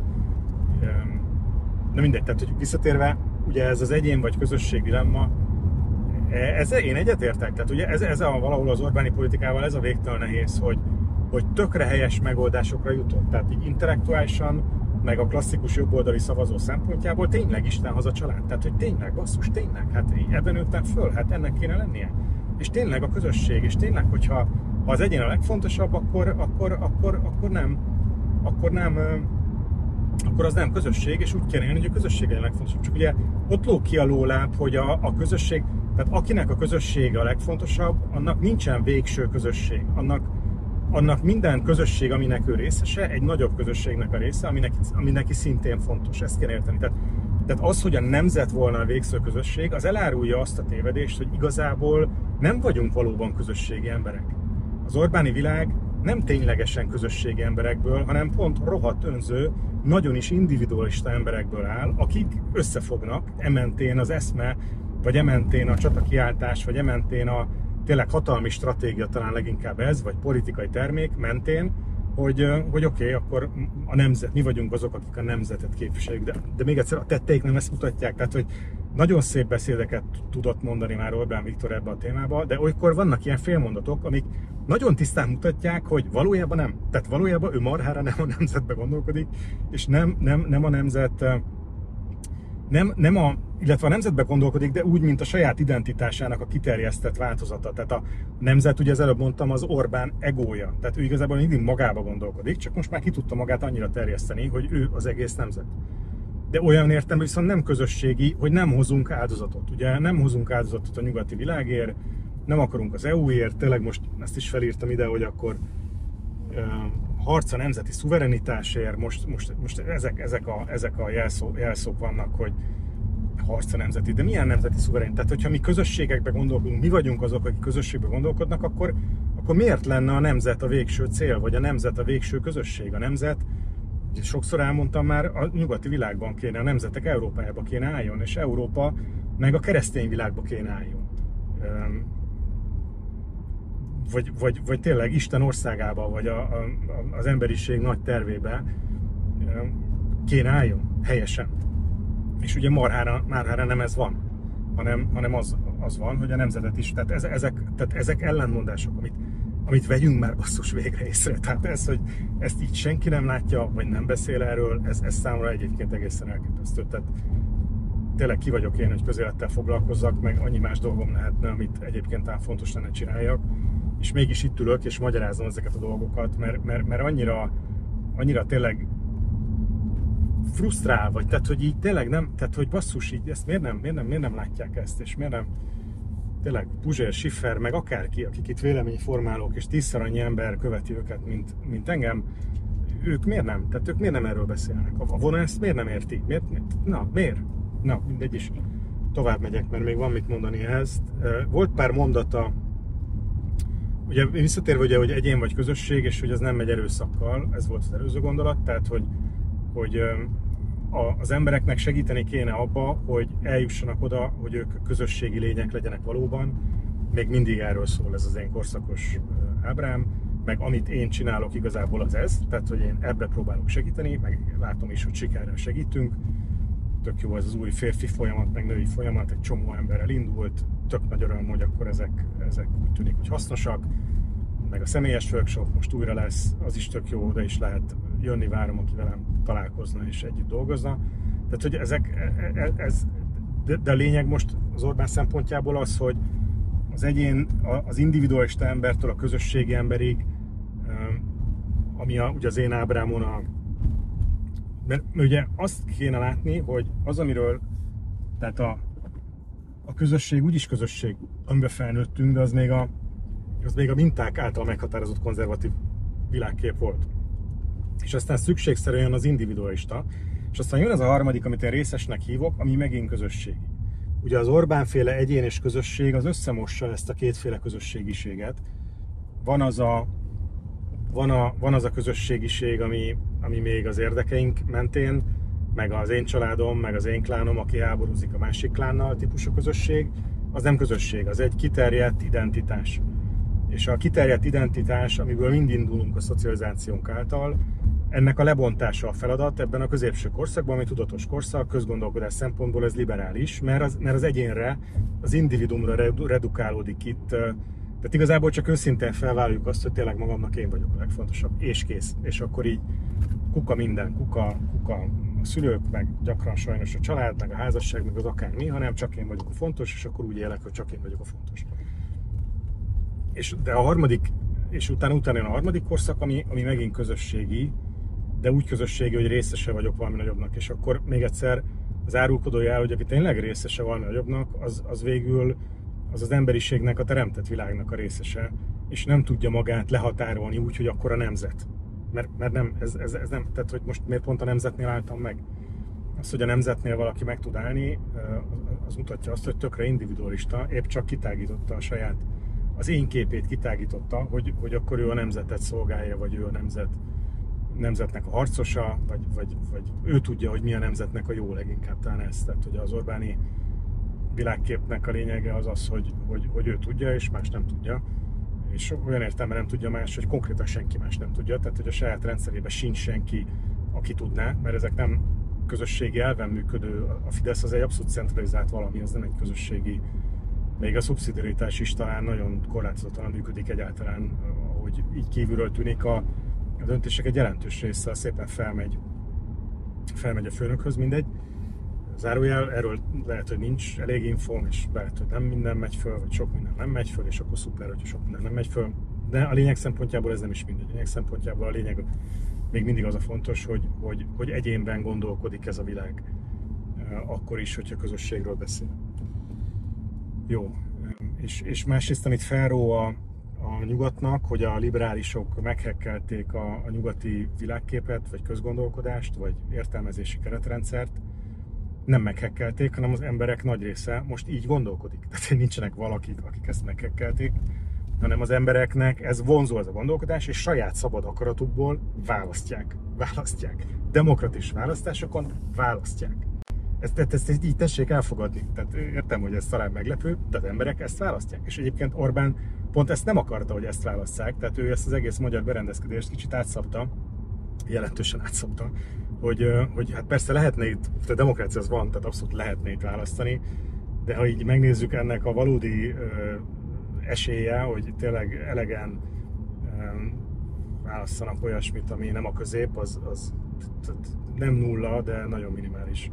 Na mindegy, tehát hogy visszatérve, ugye ez az egyén vagy közösség dilemma, e, ez, én egyetértek, tehát ugye ez, ez a, valahol az Orbáni politikával ez a végtelen nehéz, hogy, hogy tökre helyes megoldásokra jutott. Tehát így intellektuálisan, meg a klasszikus jobboldali szavazó szempontjából tényleg Isten haza család. Tehát, hogy tényleg, basszus, tényleg, hát ebben nőttem föl, hát ennek kéne lennie. És tényleg a közösség, és tényleg, hogyha ha az egyén a legfontosabb, akkor, akkor, akkor, akkor nem, akkor nem, akkor az nem közösség, és úgy kéne élni, hogy a közösség legyen legfontosabb. Csak ugye ott ló ki a lóláb, hogy a, a közösség, tehát akinek a közössége a legfontosabb, annak nincsen végső közösség. Annak, annak minden közösség, aminek ő részese, egy nagyobb közösségnek a része, aminek, ami neki szintén fontos. Ezt kell érteni. Tehát, tehát az, hogy a nemzet volna a végső közösség, az elárulja azt a tévedést, hogy igazából nem vagyunk valóban közösségi emberek. Az Orbáni világ nem ténylegesen közösségi emberekből, hanem pont rohadt önző, nagyon is individualista emberekből áll, akik összefognak, ementén az eszme, vagy ementén a csatakiáltás, vagy ementén a tényleg hatalmi stratégia talán leginkább ez, vagy politikai termék mentén, hogy, hogy oké, okay, akkor a nemzet, mi vagyunk azok, akik a nemzetet képviseljük, de, de még egyszer a tetteik nem ezt mutatják, tehát hogy nagyon szép beszédeket tudott mondani már Orbán Viktor ebbe a témába, de olykor vannak ilyen félmondatok, amik nagyon tisztán mutatják, hogy valójában nem. Tehát valójában ő marhára nem a nemzetbe gondolkodik, és nem, nem, nem a nemzet nem, nem a, illetve a nemzetbe gondolkodik, de úgy, mint a saját identitásának a kiterjesztett változata. Tehát a nemzet, ugye az előbb mondtam, az Orbán egója. Tehát ő igazából mindig magába gondolkodik, csak most már ki tudta magát annyira terjeszteni, hogy ő az egész nemzet. De olyan értem, viszont nem közösségi, hogy nem hozunk áldozatot. Ugye nem hozunk áldozatot a nyugati világért, nem akarunk az EU-ért, tényleg most ezt is felírtam ide, hogy akkor harca nemzeti szuverenitásért, most, most, most ezek, ezek, a, ezek a jelszó, jelszók vannak, hogy harca nemzeti, de milyen nemzeti szuverenitás? Tehát, hogyha mi közösségekbe gondolkodunk, mi vagyunk azok, akik közösségbe gondolkodnak, akkor, akkor miért lenne a nemzet a végső cél, vagy a nemzet a végső közösség? A nemzet, sokszor elmondtam már, a nyugati világban kéne, a nemzetek Európájába kéne álljon, és Európa meg a keresztény világba kéne álljon vagy, vagy, vagy tényleg Isten országába, vagy a, a, az emberiség nagy tervébe kéne álljon helyesen. És ugye marhára, marhára nem ez van, hanem, hanem az, az van, hogy a nemzetet is, tehát, ez, ezek, tehát ezek ellenmondások, amit, amit vegyünk már basszus végre észre. Tehát ez, hogy ezt így senki nem látja, vagy nem beszél erről, ez, ez számomra egyébként egészen elképesztő. Tehát tényleg ki vagyok én, hogy közélettel foglalkozzak, meg annyi más dolgom lehetne, amit egyébként ám fontos lenne csináljak és mégis itt ülök, és magyarázom ezeket a dolgokat, mert, mert, mert annyira, annyira tényleg frusztrál vagy, tehát hogy így tényleg nem, tehát hogy basszus, így ezt miért nem, miért nem, miért nem látják ezt, és miért nem, tényleg Puzsér, Schiffer, meg akárki, akik itt véleményformálók, és tízszer annyi ember követi őket, mint, mint engem, ők miért nem? Tehát ők miért nem erről beszélnek? A vona ezt miért nem érti? Miért? Na, miért? Na, mindegy is. Tovább megyek, mert még van mit mondani ehhez. Volt pár mondata Ugye visszatérve ugye, hogy egyén vagy közösség, és hogy az nem megy erőszakkal, ez volt az előző gondolat, tehát hogy, hogy az embereknek segíteni kéne abba, hogy eljussanak oda, hogy ők közösségi lények legyenek valóban. Még mindig erről szól ez az én korszakos ábrám, meg amit én csinálok igazából az ez, tehát hogy én ebbe próbálok segíteni, meg látom is, hogy sikerrel segítünk. Tök jó ez az új férfi folyamat, meg női folyamat, egy csomó emberrel indult, tök nagy öröm, hogy akkor ezek, ezek úgy tűnik, hogy hasznosak, meg a személyes workshop most újra lesz, az is tök jó, oda is lehet jönni, várom, aki velem találkozna és együtt dolgozna. Tehát, hogy ezek, e, e, ez, de, de a lényeg most az Orbán szempontjából az, hogy, az egyén, az individualista embertől a közösségi emberig, ami a, ugye az én ábrámon a mert ugye azt kéne látni, hogy az, amiről, tehát a, a közösség úgyis közösség, amiben felnőttünk, de az még a, az még a minták által meghatározott konzervatív világkép volt. És aztán szükségszerűen az individualista, és aztán jön az a harmadik, amit én részesnek hívok, ami megint közösség. Ugye az Orbán féle egyén és közösség az összemossa ezt a kétféle közösségiséget. Van az a, van a, van az a közösségiség, ami, ami még az érdekeink mentén, meg az én családom, meg az én klánom, aki háborúzik a másik klánnal típusú közösség, az nem közösség, az egy kiterjedt identitás. És a kiterjedt identitás, amiből mind indulunk a szocializációnk által, ennek a lebontása a feladat ebben a középső korszakban, ami tudatos korszak, közgondolkodás szempontból ez liberális, mert az, mert az egyénre, az individumra redukálódik itt. Tehát igazából csak őszintén felvállaljuk azt, hogy tényleg magamnak én vagyok a legfontosabb, és kész. És akkor így kuka minden, kuka, kuka a szülők, meg gyakran sajnos a család, meg a házasság, meg az akármi, hanem csak én vagyok a fontos, és akkor úgy élek, hogy csak én vagyok a fontos. És, de a harmadik, és utána, utána jön a harmadik korszak, ami, ami megint közösségi, de úgy közösségi, hogy részese vagyok valami nagyobbnak, és akkor még egyszer az árulkodója hogy aki tényleg részese valami nagyobbnak, az, az végül az az emberiségnek, a teremtett világnak a részese, és nem tudja magát lehatárolni úgy, hogy akkor a nemzet. Mert, mert nem, ez, ez, ez nem, tehát hogy most miért pont a nemzetnél álltam meg? Az, hogy a nemzetnél valaki meg tud állni, az mutatja azt, hogy tökre individualista, épp csak kitágította a saját, az én képét kitágította, hogy, hogy akkor ő a nemzetet szolgálja, vagy ő a nemzet, nemzetnek a harcosa, vagy, vagy, vagy ő tudja, hogy mi a nemzetnek a jó leginkább talán ez. Tehát, hogy az Orbáni világképnek a lényege az az, hogy, hogy, hogy ő tudja, és más nem tudja. És olyan értelme nem tudja más, hogy konkrétan senki más nem tudja. Tehát, hogy a saját rendszerében sincs senki, aki tudná, mert ezek nem közösségi elven működő, a Fidesz az egy abszolút centralizált valami, az nem egy közösségi, még a szubszidiaritás is talán nagyon korlátozottan működik egyáltalán, ahogy így kívülről tűnik a döntések egy jelentős része szépen felmegy, felmegy a főnökhöz, mindegy. Zárójel, erről lehet, hogy nincs elég infóm, és lehet, hogy nem minden megy föl, vagy sok minden nem megy föl, és akkor szuper, hogy sok minden nem megy föl. De a lényeg szempontjából ez nem is mindegy. A lényeg szempontjából a lényeg még mindig az a fontos, hogy, hogy, hogy egyénben gondolkodik ez a világ, akkor is, hogyha közösségről beszél. Jó, és, és másrészt, amit felró a, a nyugatnak, hogy a liberálisok meghekkelték a, a nyugati világképet, vagy közgondolkodást, vagy értelmezési keretrendszert, nem meghekkelték, hanem az emberek nagy része most így gondolkodik. Tehát nincsenek valakik, akik ezt meghekkelték, hanem az embereknek ez vonzó ez a gondolkodás, és saját szabad akaratukból választják. Választják. Demokratis választásokon választják. Ezt, ezt, ezt, így tessék elfogadni. Tehát értem, hogy ez talán meglepő, de az emberek ezt választják. És egyébként Orbán pont ezt nem akarta, hogy ezt válasszák, tehát ő ezt az egész magyar berendezkedést kicsit átszabta, jelentősen átszabta, hogy, hogy hát persze lehetne itt, a demokrácia az van, tehát abszolút lehetne itt választani, de ha így megnézzük ennek a valódi esélye, hogy tényleg elegen válasszanak olyasmit, ami nem a közép, az, az nem nulla, de nagyon minimális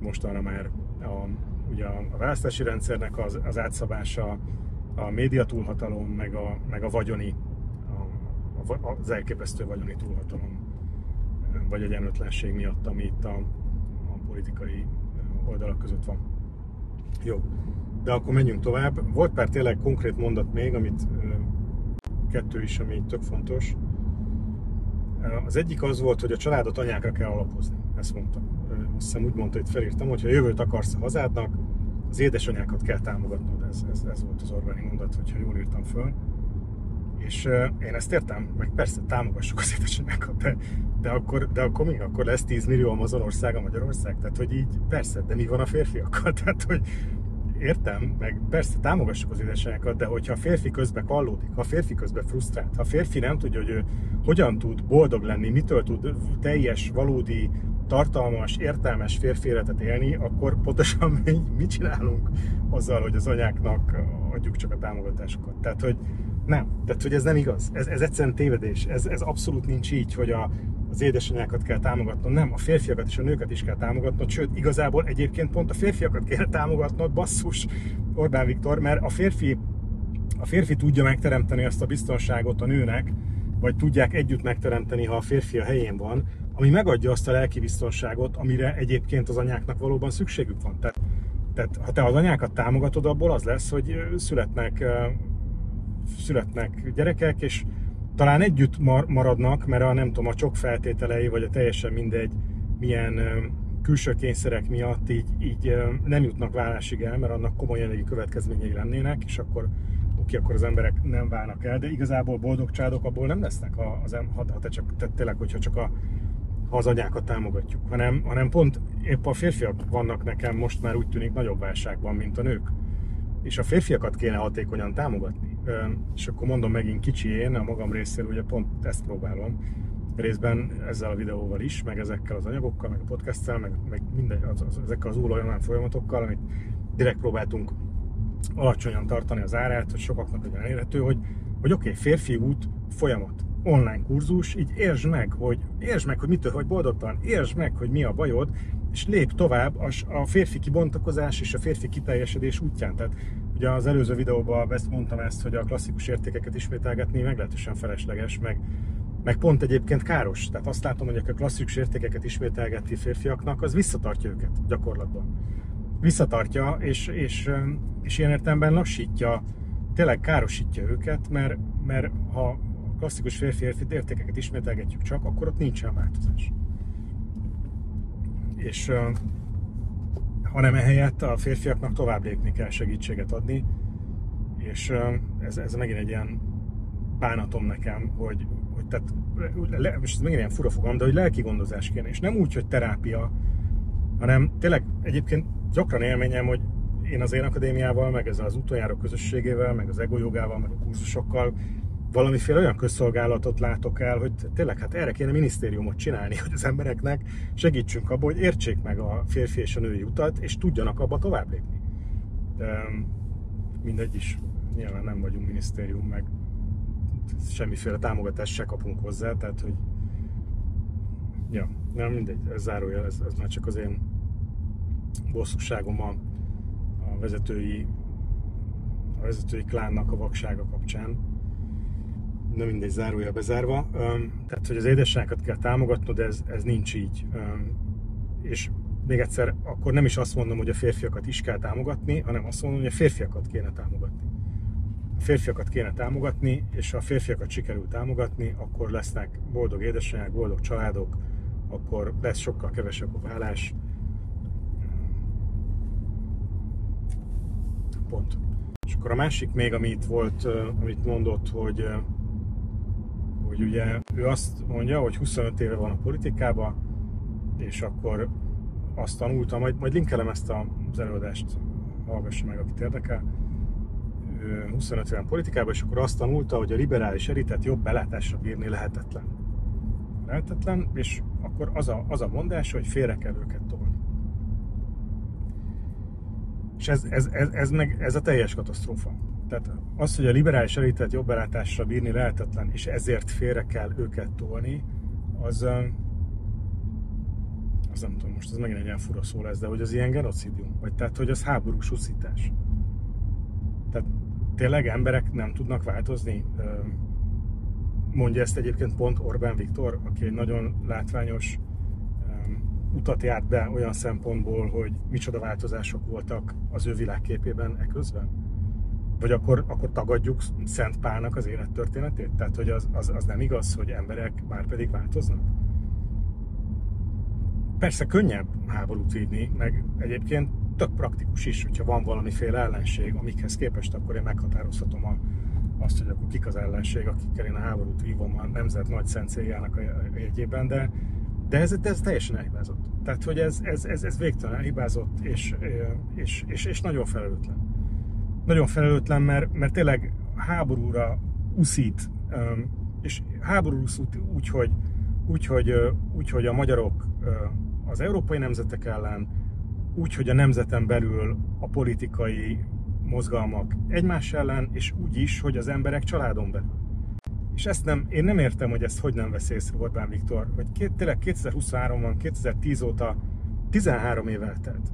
mostanra már a, ugye a, választási rendszernek az, az átszabása, a média túlhatalom, meg a, meg a vagyoni, a, a, az elképesztő vagyoni túlhatalom, vagy egyenlőtlenség miatt, ami itt a, a politikai oldalak között van. Jó, de akkor menjünk tovább. Volt pár tényleg konkrét mondat még, amit kettő is, ami tök fontos. Az egyik az volt, hogy a családot anyákra kell alapozni. Ezt mondtam. Azt hiszem úgy mondta, hogy felírtam, hogy ha jövőt akarsz a hazádnak, az édesanyákat kell támogatnod. Ez, ez, ez volt az Orbáni mondat, hogyha jól írtam föl. És én ezt értem, meg persze támogassuk az édesanyákat, de, de, akkor, de akkor mi? Akkor lesz 10 millió Amazonország a Magyarország? Tehát, hogy így persze, de mi van a férfiakkal? Tehát, hogy értem, meg persze támogassuk az édesanyákat, de hogyha a férfi közben kallódik, ha a férfi közben frusztrált, ha a férfi nem tudja, hogy ő hogyan tud boldog lenni, mitől tud teljes, valódi, tartalmas, értelmes férfi életet élni, akkor pontosan mi, mit csinálunk azzal, hogy az anyáknak adjuk csak a támogatásokat. Tehát, hogy nem. Tehát, hogy ez nem igaz. Ez, ez egyszerűen tévedés. Ez, ez abszolút nincs így, hogy a, az édesanyákat kell támogatnod, nem, a férfiakat és a nőket is kell támogatnod, sőt, igazából egyébként pont a férfiakat kell támogatnod, basszus, Orbán Viktor, mert a férfi a férfi tudja megteremteni azt a biztonságot a nőnek, vagy tudják együtt megteremteni, ha a férfi a helyén van, ami megadja azt a lelki biztonságot, amire egyébként az anyáknak valóban szükségük van. Tehát, tehát ha te az anyákat támogatod, abból az lesz, hogy születnek, születnek gyerekek, és talán együtt maradnak, mert a nem tudom, a csok feltételei, vagy a teljesen mindegy, milyen külső kényszerek miatt így, így nem jutnak vállásig el, mert annak komoly anyagi következményei lennének, és akkor oké, akkor az emberek nem válnak el, de igazából boldog csádok abból nem lesznek, ha, az, ha, te csak, te, tényleg, hogyha csak a, az anyákat támogatjuk, hanem, hanem pont épp a férfiak vannak nekem most már úgy tűnik nagyobb válságban, mint a nők. És a férfiakat kéne hatékonyan támogatni. És akkor mondom megint kicsi én, a magam részéről ugye pont ezt próbálom, részben ezzel a videóval is, meg ezekkel az anyagokkal, meg a podcasttel, meg, meg minden, az, az, ezekkel az ólajon folyamatokkal, amit direkt próbáltunk alacsonyan tartani az árát, hogy sokaknak legyen elérhető, hogy, hogy oké, okay, férfi út folyamat, online kurzus, így értsd meg, hogy értsd meg, hogy mitől vagy boldogtalan, értsd meg, hogy mi a bajod, és lép tovább a, férfi kibontakozás és a férfi kiteljesedés útján. Tehát ugye az előző videóban ezt mondtam ezt, hogy a klasszikus értékeket ismételgetni meglehetősen felesleges, meg, meg pont egyébként káros. Tehát azt látom, hogy a klasszikus értékeket ismételgetni férfiaknak, az visszatartja őket gyakorlatban. Visszatartja, és, és, és ilyen értelemben lassítja, tényleg károsítja őket, mert, mert ha klasszikus férfi értékeket ismételgetjük csak, akkor ott nincsen változás. És hanem ehelyett a férfiaknak tovább lépni kell segítséget adni, és ez, ez megint egy ilyen bánatom nekem, hogy, hogy tehát, le, most ez megint ilyen fura fogam, de hogy lelki gondozás kéne, és nem úgy, hogy terápia, hanem tényleg egyébként gyakran élményem, hogy én az én akadémiával, meg ezzel az utoljára közösségével, meg az ego jogával, meg a kurzusokkal valamiféle olyan közszolgálatot látok el, hogy tényleg hát erre kéne minisztériumot csinálni, hogy az embereknek segítsünk abban, hogy értsék meg a férfi és a női utat, és tudjanak abba tovább lépni. De mindegy is, nyilván nem vagyunk minisztérium, meg semmiféle támogatást se kapunk hozzá, tehát hogy ja, nem mindegy, ez zárója, ez, ez már csak az én bosszúságom a, a vezetői a vezetői klánnak a vaksága kapcsán nem mindegy, zárója bezárva. Tehát, hogy az édesságokat kell támogatnod, ez, ez nincs így. És még egyszer, akkor nem is azt mondom, hogy a férfiakat is kell támogatni, hanem azt mondom, hogy a férfiakat kéne támogatni. A férfiakat kéne támogatni, és ha a férfiakat sikerül támogatni, akkor lesznek boldog édesanyák, boldog családok, akkor lesz sokkal kevesebb a vállás. Pont. És akkor a másik még, amit volt, amit mondott, hogy hogy ugye ő azt mondja, hogy 25 éve van a politikában, és akkor azt tanulta, majd, majd linkelem ezt az előadást, hallgassa meg, akit érdekel. Ő 25 éve politikában, és akkor azt tanulta, hogy a liberális elitet jobb belátásra bírni lehetetlen. Lehetetlen, és akkor az a, az a mondás, hogy félre kell őket tolni. És ez, ez, ez, ez, meg, ez a teljes katasztrófa. Tehát az, hogy a liberális elitet jobb belátásra bírni lehetetlen, és ezért félre kell őket tolni, az, az nem tudom, most ez megint egy ilyen fura szó lesz, de hogy az ilyen genocidium, vagy tehát, hogy az háborús uszítás. Tehát tényleg emberek nem tudnak változni. Mondja ezt egyébként pont Orbán Viktor, aki egy nagyon látványos utat járt be olyan szempontból, hogy micsoda változások voltak az ő világképében e közben vagy akkor, akkor tagadjuk Szent Pálnak az élettörténetét? Tehát, hogy az, az, az nem igaz, hogy emberek már pedig változnak? Persze könnyebb háborút vívni, meg egyébként tök praktikus is, hogyha van valamiféle ellenség, amikhez képest akkor én meghatározhatom a, azt, hogy akkor kik az ellenség, akikkel én a háborút vívom a nemzet nagy szent céljának a jegyében, de, de ez, de ez teljesen elhibázott. Tehát, hogy ez, ez, ez, ez végtelen elhibázott, és, és, és, és nagyon felelőtlen nagyon felelőtlen, mert, mert tényleg háborúra uszít, és háború uszít úgy, hogy, úgy, hogy, úgy, hogy a magyarok az európai nemzetek ellen, úgy, hogy a nemzeten belül a politikai mozgalmak egymás ellen, és úgy is, hogy az emberek családon belül. És ezt nem, én nem értem, hogy ezt hogy nem vesz észre Orbán Viktor, hogy két, tényleg 2023 van, 2010 óta 13 év eltelt.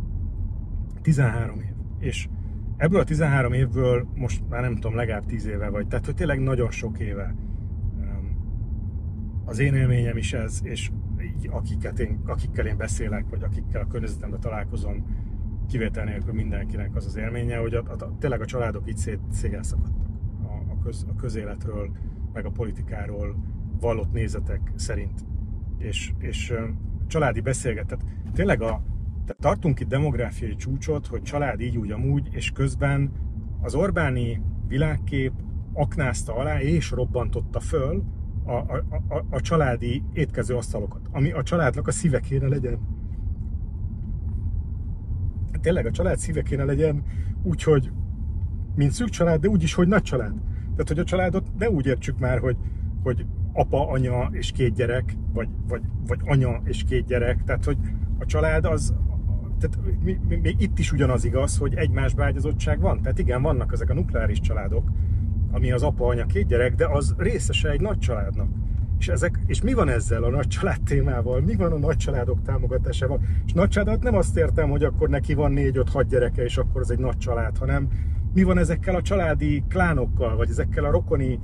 13 év. És ebből a 13 évből most már nem tudom, legalább 10 éve vagy, tehát hogy tényleg nagyon sok éve az én élményem is ez, és így akiket én, akikkel én beszélek, vagy akikkel a környezetemben találkozom, kivétel nélkül mindenkinek az az élménye, hogy a, a, tényleg a családok így szét, szégelszakadtak a, a, köz, a közéletről, meg a politikáról vallott nézetek szerint. És, és családi beszélgetet. Tényleg a, tehát tartunk itt demográfiai csúcsot, hogy család így úgy amúgy, és közben az Orbáni világkép aknázta alá és robbantotta föl a, a, a, a családi étkező asztalokat, ami a családnak a szíve kéne legyen. Tényleg a család szíve kéne legyen úgyhogy mint szűk család, de úgy is, hogy nagy család. Tehát, hogy a családot ne úgy értsük már, hogy, hogy apa, anya és két gyerek, vagy, vagy, vagy anya és két gyerek. Tehát, hogy a család az, tehát még itt is ugyanaz igaz, hogy egymás ágyazottság van. Tehát igen, vannak ezek a nukleáris családok, ami az apa, anya, két gyerek, de az részese egy nagy családnak. És, ezek, és mi van ezzel a nagy család témával? Mi van a nagy családok támogatásával? És nagy családot nem azt értem, hogy akkor neki van négy, öt, hat gyereke, és akkor ez egy nagy család, hanem mi van ezekkel a családi klánokkal, vagy ezekkel a rokoni,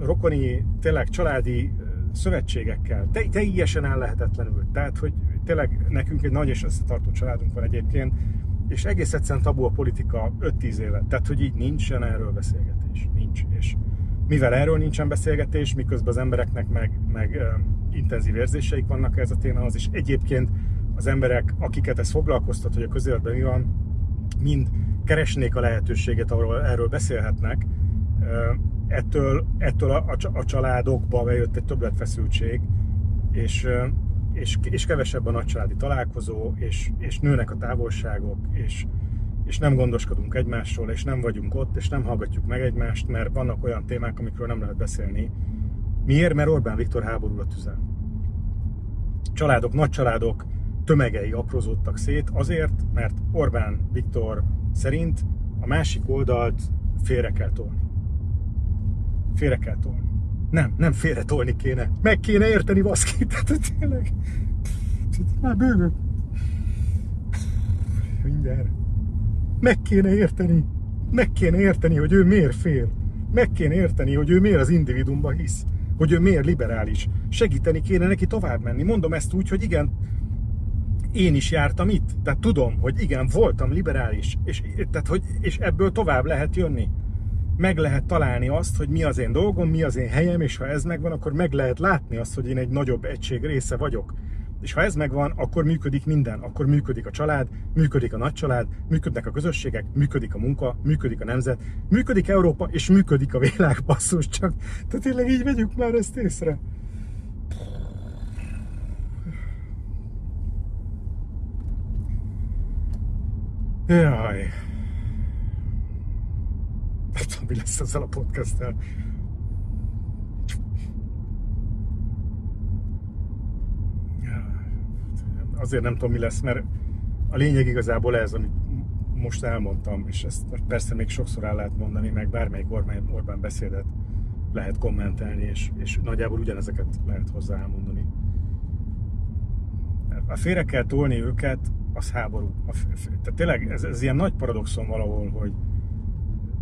rokoni tényleg családi szövetségekkel. Te, teljesen ellehetetlenül. Tehát, hogy tényleg nekünk egy nagy és összetartó családunk van egyébként, és egész egyszerűen tabu a politika 5-10 éve. Tehát, hogy így nincsen erről beszélgetés. Nincs. És mivel erről nincsen beszélgetés, miközben az embereknek meg, meg intenzív érzéseik vannak ez a témához, és egyébként az emberek, akiket ez foglalkoztat, hogy a közéletben mi van, mind keresnék a lehetőséget, ahol erről beszélhetnek, ettől, ettől a, a, családokba bejött egy többletfeszültség, és és, és kevesebb a nagycsaládi találkozó, és, és nőnek a távolságok, és, és nem gondoskodunk egymásról, és nem vagyunk ott, és nem hallgatjuk meg egymást, mert vannak olyan témák, amikről nem lehet beszélni. Miért? Mert Orbán Viktor háborúra tüzel. Családok, nagy családok tömegei aprózódtak szét azért, mert Orbán Viktor szerint a másik oldalt félre kell tolni. Félre kell tolni. Nem, nem félretolni kéne. Meg kéne érteni, baszki. Tehát tényleg. Már bőgök. Mindenre. Meg kéne érteni. Meg kéne érteni, hogy ő miért fél. Meg kéne érteni, hogy ő miért az individumba hisz. Hogy ő miért liberális. Segíteni kéne neki tovább menni. Mondom ezt úgy, hogy igen, én is jártam itt. Tehát tudom, hogy igen, voltam liberális. És, tehát, hogy, és ebből tovább lehet jönni meg lehet találni azt, hogy mi az én dolgom, mi az én helyem, és ha ez megvan, akkor meg lehet látni azt, hogy én egy nagyobb egység része vagyok. És ha ez megvan, akkor működik minden. Akkor működik a család, működik a nagycsalád, működnek a közösségek, működik a munka, működik a nemzet, működik Európa, és működik a világ, basszus csak. Tehát tényleg így vegyük már ezt észre. Jaj nem tudom, mi lesz ezzel a podcasttel. Azért nem tudom, mi lesz, mert a lényeg igazából ez, amit most elmondtam, és ezt persze még sokszor el lehet mondani, meg bármelyik Orbán, Orbán beszédet lehet kommentelni, és, és nagyjából ugyanezeket lehet hozzá elmondani. A félre kell tolni őket, az háború. A, tehát tényleg ez, ez ilyen nagy paradoxon valahol, hogy,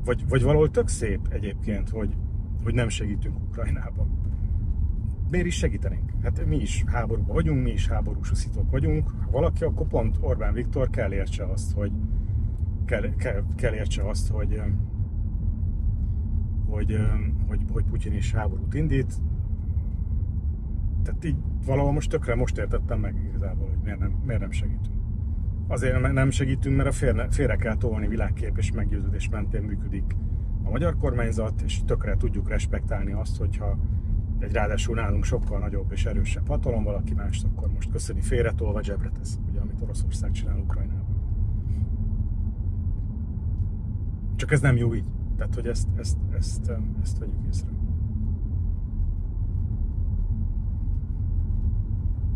vagy, vagy valahol tök szép egyébként, hogy, hogy nem segítünk Ukrajnában. Miért is segítenénk? Hát mi is háborúban vagyunk, mi is háborús vagyunk. Ha valaki, akkor pont Orbán Viktor kell értse azt, hogy kell, kell, kell értse azt, hogy, hogy, hogy, hogy Putyin is háborút indít. Tehát így valahol most tökre most értettem meg igazából, hogy miért nem, miért nem segítünk azért nem segítünk, mert a félre, félre kell tolni világkép és meggyőződés mentén működik a magyar kormányzat, és tökre tudjuk respektálni azt, hogyha egy ráadásul nálunk sokkal nagyobb és erősebb hatalom valaki mást, akkor most köszöni félretolva zsebre tesz, ugye, amit Oroszország csinál Ukrajnában. Csak ez nem jó így. Tehát, hogy ezt, ezt, ezt, ezt, ezt vegyük észre.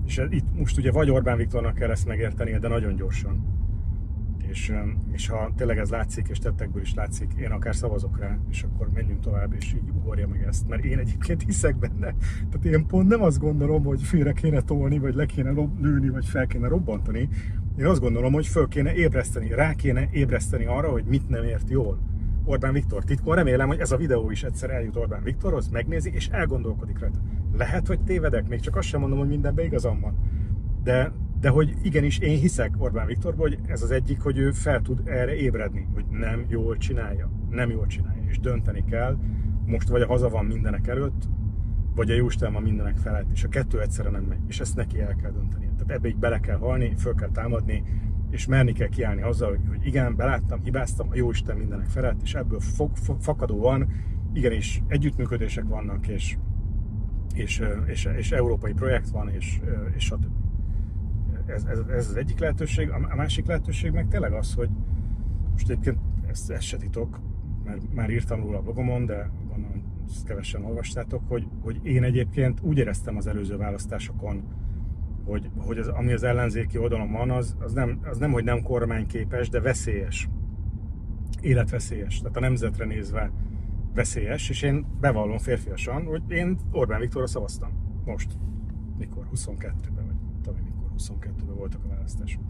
És itt most ugye vagy Orbán Viktornak kell ezt megértenie, de nagyon gyorsan. És, és ha tényleg ez látszik, és tettekből is látszik, én akár szavazok rá, és akkor menjünk tovább, és így ugorja meg ezt, mert én egyébként hiszek benne. Tehát én pont nem azt gondolom, hogy félre kéne tolni, vagy le kéne lőni, vagy fel kéne robbantani. én azt gondolom, hogy föl kéne ébreszteni, rá kéne ébreszteni arra, hogy mit nem ért jól. Orbán Viktor titkon. Remélem, hogy ez a videó is egyszer eljut Orbán Viktorhoz, megnézi és elgondolkodik rajta. Lehet, hogy tévedek, még csak azt sem mondom, hogy mindenben igazam van. De, de hogy igenis én hiszek Orbán Viktorban, hogy ez az egyik, hogy ő fel tud erre ébredni, hogy nem jól csinálja. Nem jól csinálja, és dönteni kell. Most vagy a haza van mindenek előtt, vagy a Jóisten van mindenek felett, és a kettő egyszerre nem megy, és ezt neki el kell dönteni. Tehát ebbe így bele kell halni, föl kell támadni, és merni kell kiállni azzal, hogy, igen, beláttam, hibáztam, a Jóisten mindenek felett, és ebből fog, fog, fakadóan igenis együttműködések vannak, és, és, és, és európai projekt van, és, és stb. Ez, ez, ez az egyik lehetőség. A másik lehetőség meg tényleg az, hogy most egyébként ezt, ezt se titok, mert már írtam róla a blogomon, de gondolom ezt kevesen olvastátok, hogy, hogy én egyébként úgy éreztem az előző választásokon, hogy, hogy az, ami az ellenzéki oldalon van, az, az, nem, az nem, hogy nem kormányképes, de veszélyes. Életveszélyes. Tehát a nemzetre nézve veszélyes, és én bevallom férfiasan, hogy én Orbán Viktorra szavaztam. Most. Mikor? 22-ben, vagy tudom mikor, 22-ben voltak a választások.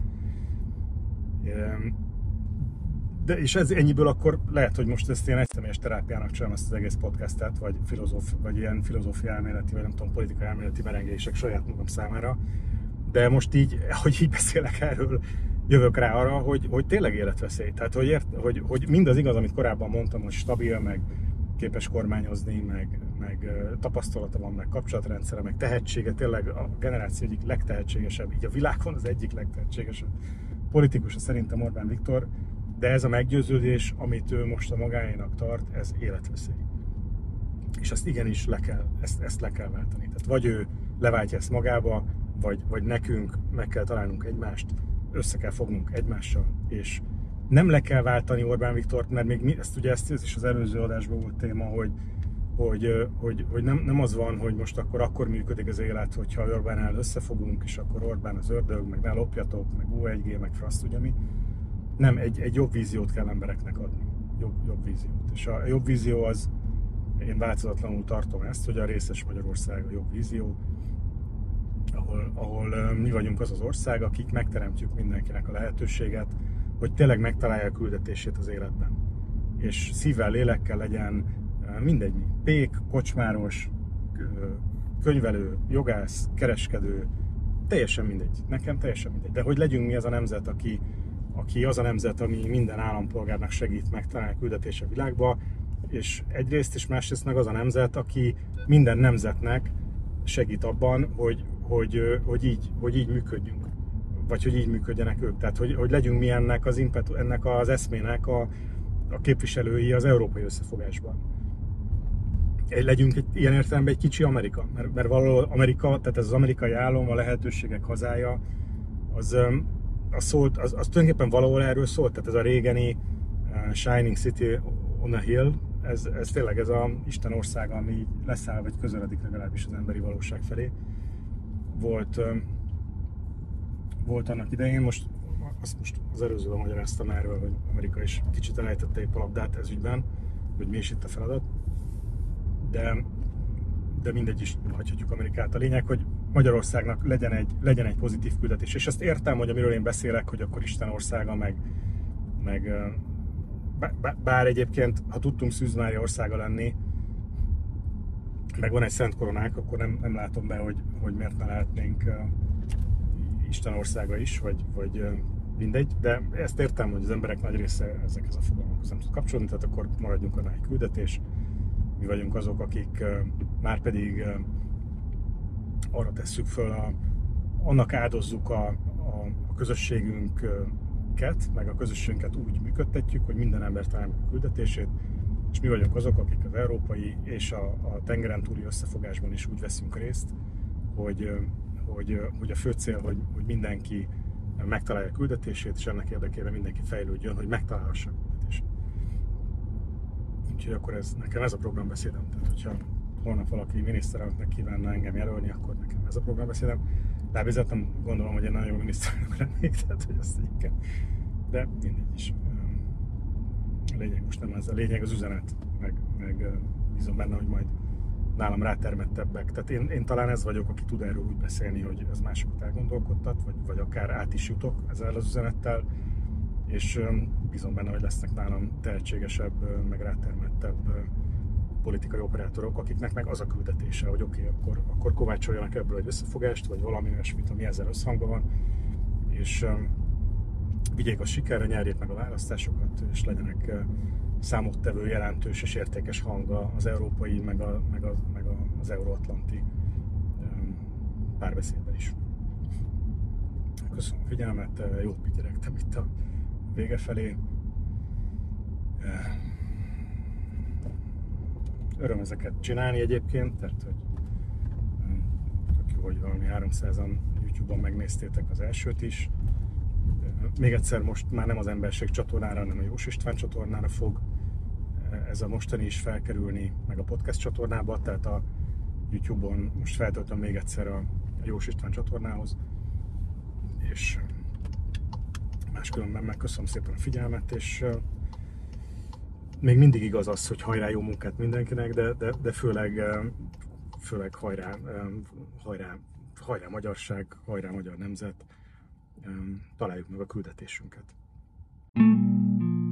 De, és ez ennyiből akkor lehet, hogy most ezt ilyen egyszemélyes terápiának csinálom ezt az egész podcastet, vagy, filozóf, vagy ilyen filozófia elméleti, vagy nem tudom, politikai elméleti merengések saját magam számára. De most így, hogy így beszélek erről, jövök rá arra, hogy, hogy tényleg életveszély. Tehát, hogy, ért, hogy, hogy mindaz igaz, amit korábban mondtam, hogy stabil, meg képes kormányozni, meg, meg tapasztalata van, meg kapcsolatrendszere, meg tehetsége, tényleg a generáció egyik legtehetségesebb, így a világon az egyik legtehetségesebb politikus, szerintem Orbán Viktor, de ez a meggyőződés, amit ő most a magáénak tart, ez életveszély. És ezt igenis le kell, ezt, ezt le kell váltani. Tehát vagy ő leváltja ezt magába, vagy, vagy nekünk meg kell találnunk egymást, össze kell fognunk egymással, és nem le kell váltani Orbán Viktort, mert még mi, ezt ugye ezt, ez is az előző adásban volt téma, hogy, hogy, hogy, hogy nem, nem az van, hogy most akkor akkor működik az élet, hogyha Orbánnál összefogunk, és akkor Orbán az ördög, meg ne lopjatok, meg U1G, meg frasz, ugye mi, nem, egy, egy jobb víziót kell embereknek adni. Jobb, jobb víziót. És a jobb vízió az, én változatlanul tartom ezt, hogy a részes Magyarország a jobb vízió, ahol, ahol mi vagyunk az az ország, akik megteremtjük mindenkinek a lehetőséget, hogy tényleg megtalálja a küldetését az életben. És szívvel, lélekkel legyen mindegy, pék, kocsmáros, könyvelő, jogász, kereskedő, teljesen mindegy. Nekem teljesen mindegy. De hogy legyünk mi az a nemzet, aki, aki az a nemzet, ami minden állampolgárnak segít megtalálni a küldetés a világba, és egyrészt és másrészt meg az a nemzet, aki minden nemzetnek segít abban, hogy, hogy, hogy, így, hogy így működjünk. Vagy hogy így működjenek ők. Tehát, hogy, hogy legyünk mi ennek az, impetu, ennek az eszmének a, a képviselői az európai összefogásban. Egy, legyünk egy, ilyen értelemben egy kicsi Amerika, mert, mert valahol Amerika, tehát ez az amerikai álom, a lehetőségek hazája, az, az, szólt, az, az tulajdonképpen valahol erről szólt, tehát ez a régeni uh, Shining City on a Hill, ez, ez tényleg ez a Isten országa, ami leszáll, vagy közeledik legalábbis az emberi valóság felé. Volt, uh, volt annak idején, most azt most az előzőben magyaráztam erről, hogy Amerika is kicsit elejtette épp a labdát ez ügyben, hogy mi is itt a feladat, de, de mindegy is hagyhatjuk Amerikát. A lényeg, hogy Magyarországnak legyen egy, legyen egy pozitív küldetés. És ezt értem, hogy amiről én beszélek, hogy akkor Isten országa, meg, meg bár egyébként, ha tudtunk Szűzmária országa lenni, meg van egy Szent Koronák, akkor nem, nem látom be, hogy, hogy miért ne lehetnénk Isten országa is, vagy, vagy uh, mindegy, de ezt értem, hogy az emberek nagy része ezekhez a fogalmakhoz nem tud kapcsolódni, tehát akkor maradjunk a egy küldetés. Mi vagyunk azok, akik már pedig arra tesszük föl, a, annak áldozzuk a, a, a közösségünket, meg a közösségünket úgy működtetjük, hogy minden ember találja a küldetését, és mi vagyunk azok, akik az európai és a, a tengeren túli összefogásban is úgy veszünk részt, hogy, hogy, hogy a fő cél, hogy, hogy mindenki megtalálja a küldetését, és ennek érdekében mindenki fejlődjön, hogy megtalálhassa a küldetését. Úgyhogy akkor ez, nekem ez a programbeszédem. Tehát, hogyha holnap valaki miniszterelnöknek kívánna engem jelölni, akkor nekem ez a programbeszédem. Lábizet nem gondolom, hogy egy nagyon jó miniszterelnök lennék, tehát hogy azt így kell. De mindegy is. A lényeg most nem ez, a lényeg az üzenet, meg, meg bízom benne, hogy majd nálam rátermettebbek. Tehát én, én talán ez vagyok, aki tud erről úgy beszélni, hogy ez másokat elgondolkodtat, vagy, vagy akár át is jutok ezzel az üzenettel, és bízom benne, hogy lesznek nálam tehetségesebb, meg rátermettebb politikai operátorok, akiknek meg az a küldetése, hogy oké, okay, akkor, akkor kovácsoljanak ebből egy összefogást, vagy valami olyasmit, ami ezzel összhangban van, és vigyék a sikerre, nyerjék meg a választásokat, és legyenek számottevő, jelentős és értékes hang az európai, meg, a, meg, a, meg a, az euróatlanti párbeszédben is. Köszönöm a figyelmet, jót pityeregtem itt a vége felé. Öröm ezeket csinálni egyébként, tehát hogy tök jó, hogy valami 300-an YouTube-on megnéztétek az elsőt is. Még egyszer most már nem az emberség csatornára, hanem a Jós István csatornára fog ez a mostani is felkerülni, meg a podcast csatornába, tehát a YouTube-on most feltöltöm még egyszer a Jós István csatornához, és máskülönben megköszönöm szépen a figyelmet, és még mindig igaz az, hogy hajrá jó munkát mindenkinek, de, de, de főleg, főleg hajrá, hajrá, hajrá magyarság, hajrá magyar nemzet, találjuk meg a küldetésünket. thank you